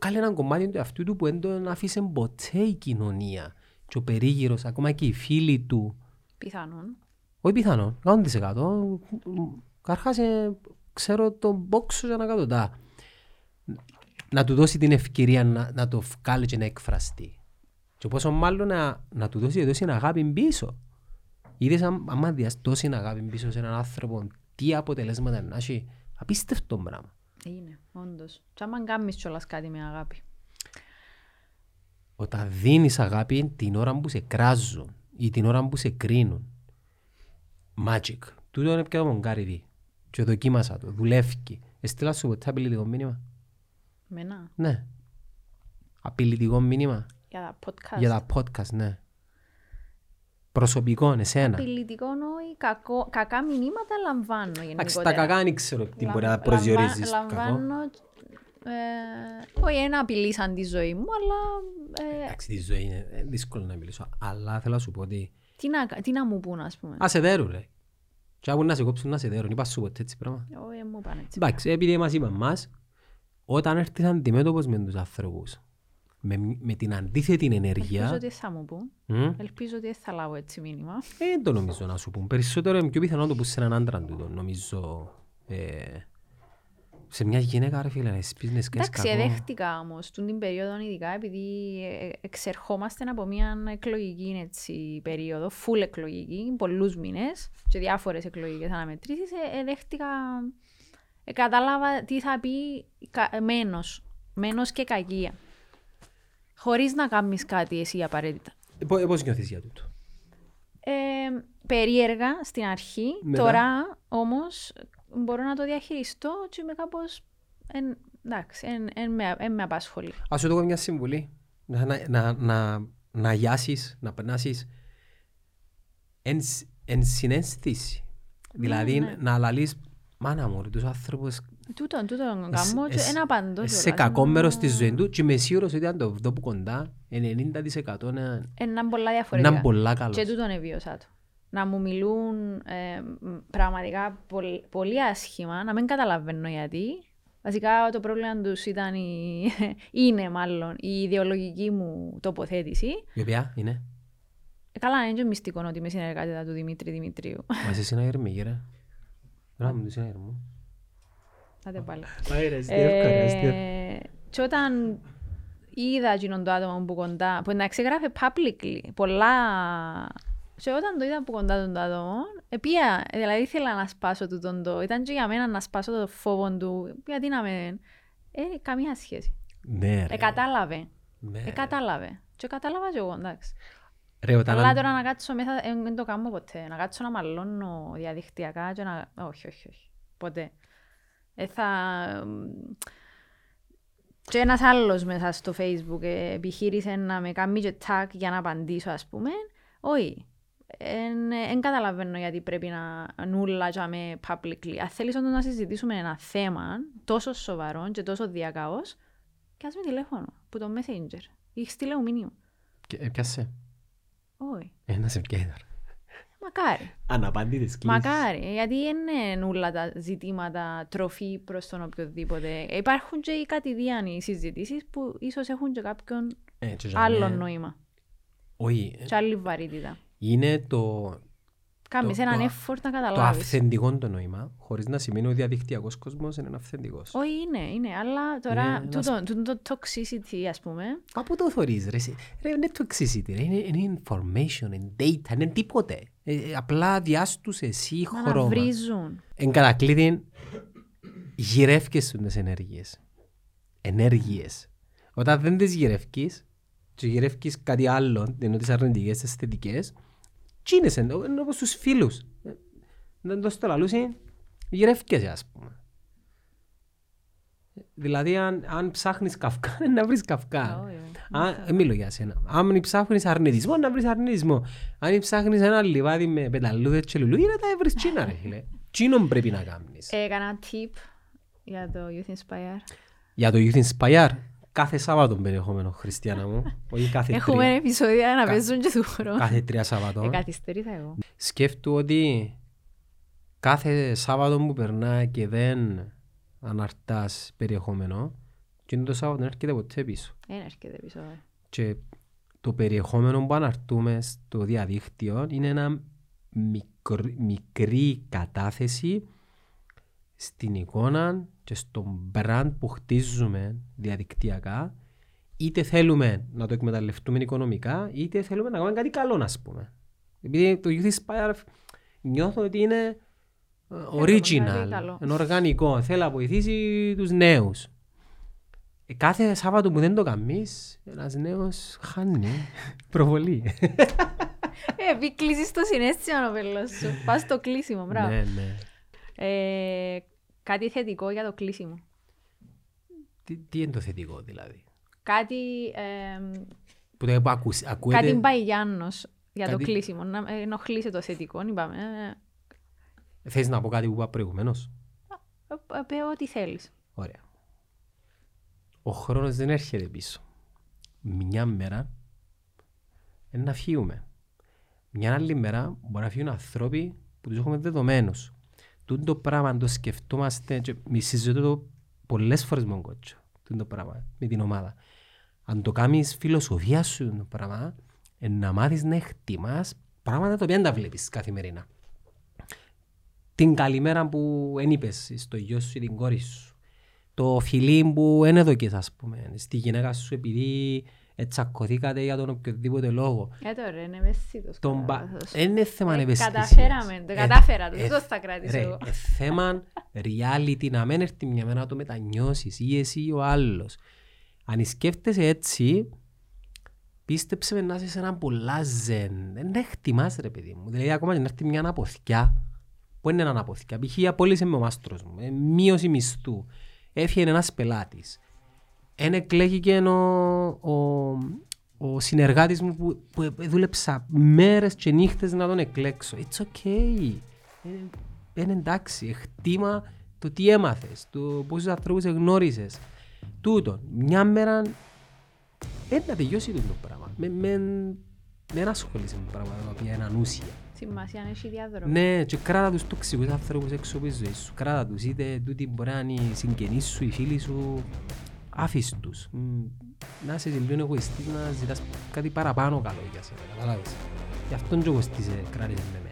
βγάλει έναν κομμάτι του εαυτού του που δεν τον άφησε ποτέ η κοινωνία και ο περίγυρος, ακόμα και οι φίλοι του, Πιθανόν. όχι πιθανό, 100%. Καρχάς ε, ξέρω τον πόξο για να κάνω τα. Να του δώσει την ευκαιρία να, να το βγάλει και να εκφραστεί. Και πόσο μάλλον να, να του δώσει, δώσει αγάπη πίσω. Είδες αν- άμα διας δώσει αγάπη πίσω σε έναν άνθρωπο, τι αποτελέσματα να έχει. Απίστευτο πράγμα. Είναι, όντως. Και άμα κάνεις κιόλας κάτι με αγάπη. Όταν δίνεις αγάπη την ώρα που σε κράζουν ή την ώρα που σε κρίνουν. Magic. Τούτο είναι πια το Γκάρι Και δοκίμασα το. Δουλεύει. Έστειλα σου ποτέ απειλητικό μήνυμα; Μένα, Ναι. Απειλητικό μήνυμα; για τα podcast. Για τα podcast, ναι. Προσωπικό, εσένα. Απειλητικό ή κακό, κακά μηνύματα λαμβάνω Εντάξει, γενικότερα. τα κακά δεν ξέρω τι μπορεί να Λαμβα- προσδιορίζεις. λαμβα- κακό. Λαμβάνω, ε, όχι ένα απειλήσαν τη ζωή μου, αλλά ε, Εντάξει, τη ζωή είναι ε, δύσκολο να μιλήσω. Αλλά θέλω να σου πω ότι τι, να, τι να μου πούν, ας πούμε. ας σε δέρουν, ρε. Και άκουν να σε κόψουν να σε δέρουν. Είπα σου ποτέ έτσι πράγμα. Όχι, δεν μου πάνε έτσι. Εντάξει, επειδή μας είπαν μας, όταν έρθεις αντιμέτωπος με τους ανθρώπους, με, με την αντίθετη Ελπίζω ενέργεια, ότι θα μου πούν. μ, Ελπίζω ότι δεν θα λάβω έτσι μήνυμα. ε, δεν το νομίζω να σου πούν. Περισσότερο είναι πιο πιθανό να το πούς σε έναν άντρα του, το νομίζω. Ε, σε μια γυναίκα, ρε φίλε, να σπίσεις να σκέφτεσαι Εντάξει, κακό. δέχτηκα όμως την περίοδο, ειδικά επειδή ε, εξερχόμαστε από μια εκλογική έτσι, περίοδο, full εκλογική, πολλούς μήνες και διάφορες εκλογικές αναμετρήσεις, ε, ε, δέχτηκα. Ε, κατάλαβα τι θα πει κα, μένος, μένος και κακία. Χωρίς να κάνεις κάτι εσύ απαραίτητα. Ε, πο- ε, Πώς νιώθεις για τούτο; Ε, περίεργα στην αρχή, Μετά; τώρα όμως μπορώ να το διαχειριστώ και είμαι κάπως, εν, εντάξει, εν, εν, με, εν με απασχολεί. Ας σου δω μια συμβουλή. Να, να, να, να, να γιάσεις, να περνάσεις εν, σ- εν συναίσθηση. Δηλαδή ναι. να λαλείς, μάνα μου, ρε, τους άνθρωπους Τούτο, τούτο Εσ- κάνω και εσ- ένα απαντώ σε κιόλας, κακό ενώ- μέρος της ζωής του και είμαι σίγουρος ότι αν το δω που κοντά, 90% είναι, Είναι πολλά διαφορετικά. είναι πολλά καλός. Και τούτον εβίωσα το. Να μου μιλούν ε, μ, πραγματικά πολ- πολύ άσχημα, να μην καταλαβαίνω γιατί. Βασικά το πρόβλημα τους ήταν η... είναι μάλλον η ιδεολογική μου τοποθέτηση. Η οποία είναι, Ε, καλά, είναι και μυστικό ότι είμαι συνεργάτητα του Δημήτρη Δημητρίου. μα εσύ συναγερμή, ρε. Μπράβο μου, συναγερμό. Άντε πάλι. Ε, Ε, και όταν είδα εκείνον το άτομο που κοντά, που εντάξει γράφει publicly, πολλά... Και όταν το είδα από κοντά τον το άτομο, επία, δηλαδή ήθελα να σπάσω του τον το, ήταν και για μένα να σπάσω το φόβο του, γιατί να με... Ε, καμία σχέση. Ναι, ρε. Ε, κατάλαβε. Ναι, Ε, ρε. κατάλαβε. Και κατάλαβα και εγώ, εντάξει. Ρε, όταν Αλλά αν- τώρα να κάτσω μέσα, ε, δεν το κάνω ποτέ. Να κάτσω να μαλώνω διαδικτυακά και να... Όχι, όχι, όχι. Ποτέ. Ε, θα... Και ένας άλλος μέσα στο facebook ε, επιχείρησε να με κάνει και tag για να απαντήσω, ας πούμε. Όχι. Δεν καταλαβαίνω γιατί πρέπει να νουλα για με publicly. Αν θέλεις όντως να συζητήσουμε ένα θέμα τόσο σοβαρό και τόσο διακαώς, και ας με τηλέφωνο, που το messenger. Ή στείλε μου μήνυμα. Και- ε, Πιάσε. Όχι. Ε, να σε πιάει τώρα. Μακάρι. Αναπάντητες κλίσεις. Μακάρι, γιατί είναι όλα τα ζητήματα τροφή προς τον οποιοδήποτε. Υπάρχουν και οι κατηδίαν συζητήσεις που ίσως έχουν και κάποιον Ε, και για άλλο μέ- νόημα. Όχι, ε, Και άλλη βαρύτητα. Είναι το Κάνεις Το- έναν το- effort να Το καταλάβεις. αυθεντικό το νόημα, χωρίς να σημαίνει ότι ο διαδικτυακός κόσμος είναι αυθεντικός. Όχι, είναι, είναι. Αλλά τώρα Είναι ένας- τούτο, τούτο το toxicity, ας πούμε, Κάπου το θωρείς ρε. εσύ. Ρε, είναι toxicity, ρε. Είναι, είναι information, είναι data, είναι τίποτε. Ε, ε, απλά διάστους εσύ να χρώμα. αναβρίζουν. Εν κατακλείδη, γυρεύκες σου τις ενέργειες. Ενέργειες. Όταν δεν τις γυρεύκεις, και γυρεύκεις κάτι άλλο, ενώ τις αρνητικές, τις θετικές, τσίνεσαι, είναι όπως τους φίλους. Ε, Δεν το στο λαλούσι, γυρεύκεσαι ας πούμε. Δηλαδή αν, αν ψάχνεις καυκά, να βρεις καυκά. Όχι, όχι. Αν, ε, μιλώ για σένα. Αν ψάχνεις αρνητισμό, να βρεις αρνητισμό. Αν ψάχνεις ένα λιβάδι με πεταλούδες και λουλούδια, να τα βρεις τσίνα ρε φίλε. Τσίνον πρέπει να κάνεις. Έκανα tip για το Youth Inspire. Για το Youth Inspire, κάθε Σάββατο περιεχόμενο, Χριστιανά μου. Όχι κάθε Έχουμε τρία. επεισόδια να Κα- παίζουν και του χρόνου. Κάθε τρία Σάββατο. Εκαθυστερήθα εγώ. Σκέφτου ότι κάθε Σάββατο που περνά και δεν αναρτάς περιεχόμενο, και το Σάββατο δεν έρχεται ποτέ πίσω. Δεν έρχεται πίσω. ε. Και το περιεχόμενο που αναρτούμε στο διαδίκτυο είναι ένα μικρ- μικρή κατάθεση στην εικόνα και στο brand που χτίζουμε διαδικτυακά είτε θέλουμε να το εκμεταλλευτούμε οικονομικά είτε θέλουμε να κάνουμε κάτι καλό να πούμε. Επειδή το Youth Inspire νιώθω ότι είναι ε, κάτι original, καλό. είναι οργανικό, θέλει να βοηθήσει τους νέους. Ε, Κάθε Σάββατο που δεν το κάνεις, ένας νέος χάνει προβολή. Ε, επειδή κλείσεις το συνέστημα ο πέλος σου. Πας στο κλείσιμο, μπράβο. ναι, ναι. Ε, κάτι θετικό για το κλείσιμο. Τι, τι είναι το θετικό δηλαδή; Κάτι, ε, Που το ακούς, ακούετε... κάτι μπαϊγιάννος για το Κάτι- κλείσιμο. Να ε, ενοχλήσει το θετικό, είπαμε. Ε, Θες να πω κάτι που είπα προηγουμένως; ε, ε, Πε ό,τι θέλεις. Ωραία. Ο χρόνος δεν έρχεται πίσω. Μια μέρα είναι να φύγουμε. Μια άλλη μέρα μπορεί να φύγουν ανθρώποι που τους έχουμε δεδομένους. Τούν το πράγμα αν το σκεφτόμαστε και μη συζητώ το πολλές φορές με τον κότσο. Τούν το πράγμα με την ομάδα. Αν το κάνεις φιλοσοφία σου το πράγμα, ε, να μάθεις να εκτιμάς πράγματα τα οποία δεν τα βλέπεις καθημερινά. Την καλημέρα που δεν είπες στο γιο σου ή την κόρη σου. Το φιλί που δεν έδωκες ας πούμε στη γυναίκα σου επειδή τσακωθήκατε για τον οποιοδήποτε λόγο. Ε, τώρα είναι ευαίσθητος. Τον πα... κατάλαβες. Δεν είναι θέμα Ε, ευαισθησίας. καταφέραμε, το Ε, κατάφερα, το ε, τούτο θα κρατήσω ρε, εγώ. ε, θέμα reality να μην έρθει μια μέρα να το μετανιώσεις ή εσύ ή ο άλλος. Αν σκέφτεσαι έτσι, πίστεψε με να είσαι σε ένα πολλά ζεν. Δεν εκτιμάς ρε παιδί μου. Δηλαδή ακόμα και να έρθει μια αναποθηκιά. Πού είναι ένα αναποθηκιά. Π.χ. απόλυσε με ο μάστρος μου. Ε, μείωση μισθού. Έφυγε ένας πελάτης. Εν εκλέγηκε ο, ο, ο συνεργάτης μου που, που δούλεψα μέρες και νύχτες να τον εκλέξω. It's okay. Ε, Είναι εντάξει. Εκτίμα το τι έμαθες, το πόσους ανθρώπους εγνώρισες. Τούτο. Μια μέρα δεν να τελειώσει το πράγμα. Με, με, δεν ασχολείσαι με πράγματα τα οποία είναι ανούσια. Σημασία έχει διάδρομο. Ναι, και κράτα τους τοξικούς άνθρωπους έξω από τη ζωή σου. Κράτα τους, είτε τούτοι μπορεί να είναι οι συγγενείς σου, οι φίλοι σου. Άφης τους. Μ, Να είσαι λίγο εγωιστής, να ζητάς κάτι παραπάνω καλό για σένα, καταλάβεις. Γι' αυτόν και εγώ στήσε κράτησε με μένα.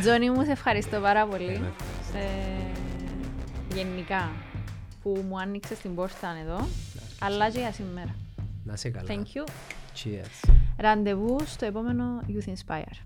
Τζόνι μου, σε ευχαριστώ πάρα πολύ. Ναι. Ε, γενικά, που μου άνοιξες την πόρτα εδώ, αλλά και για σήμερα. Να είσαι καλά. Thank you. Cheers. Ραντεβού στο επόμενο Youth Inspire.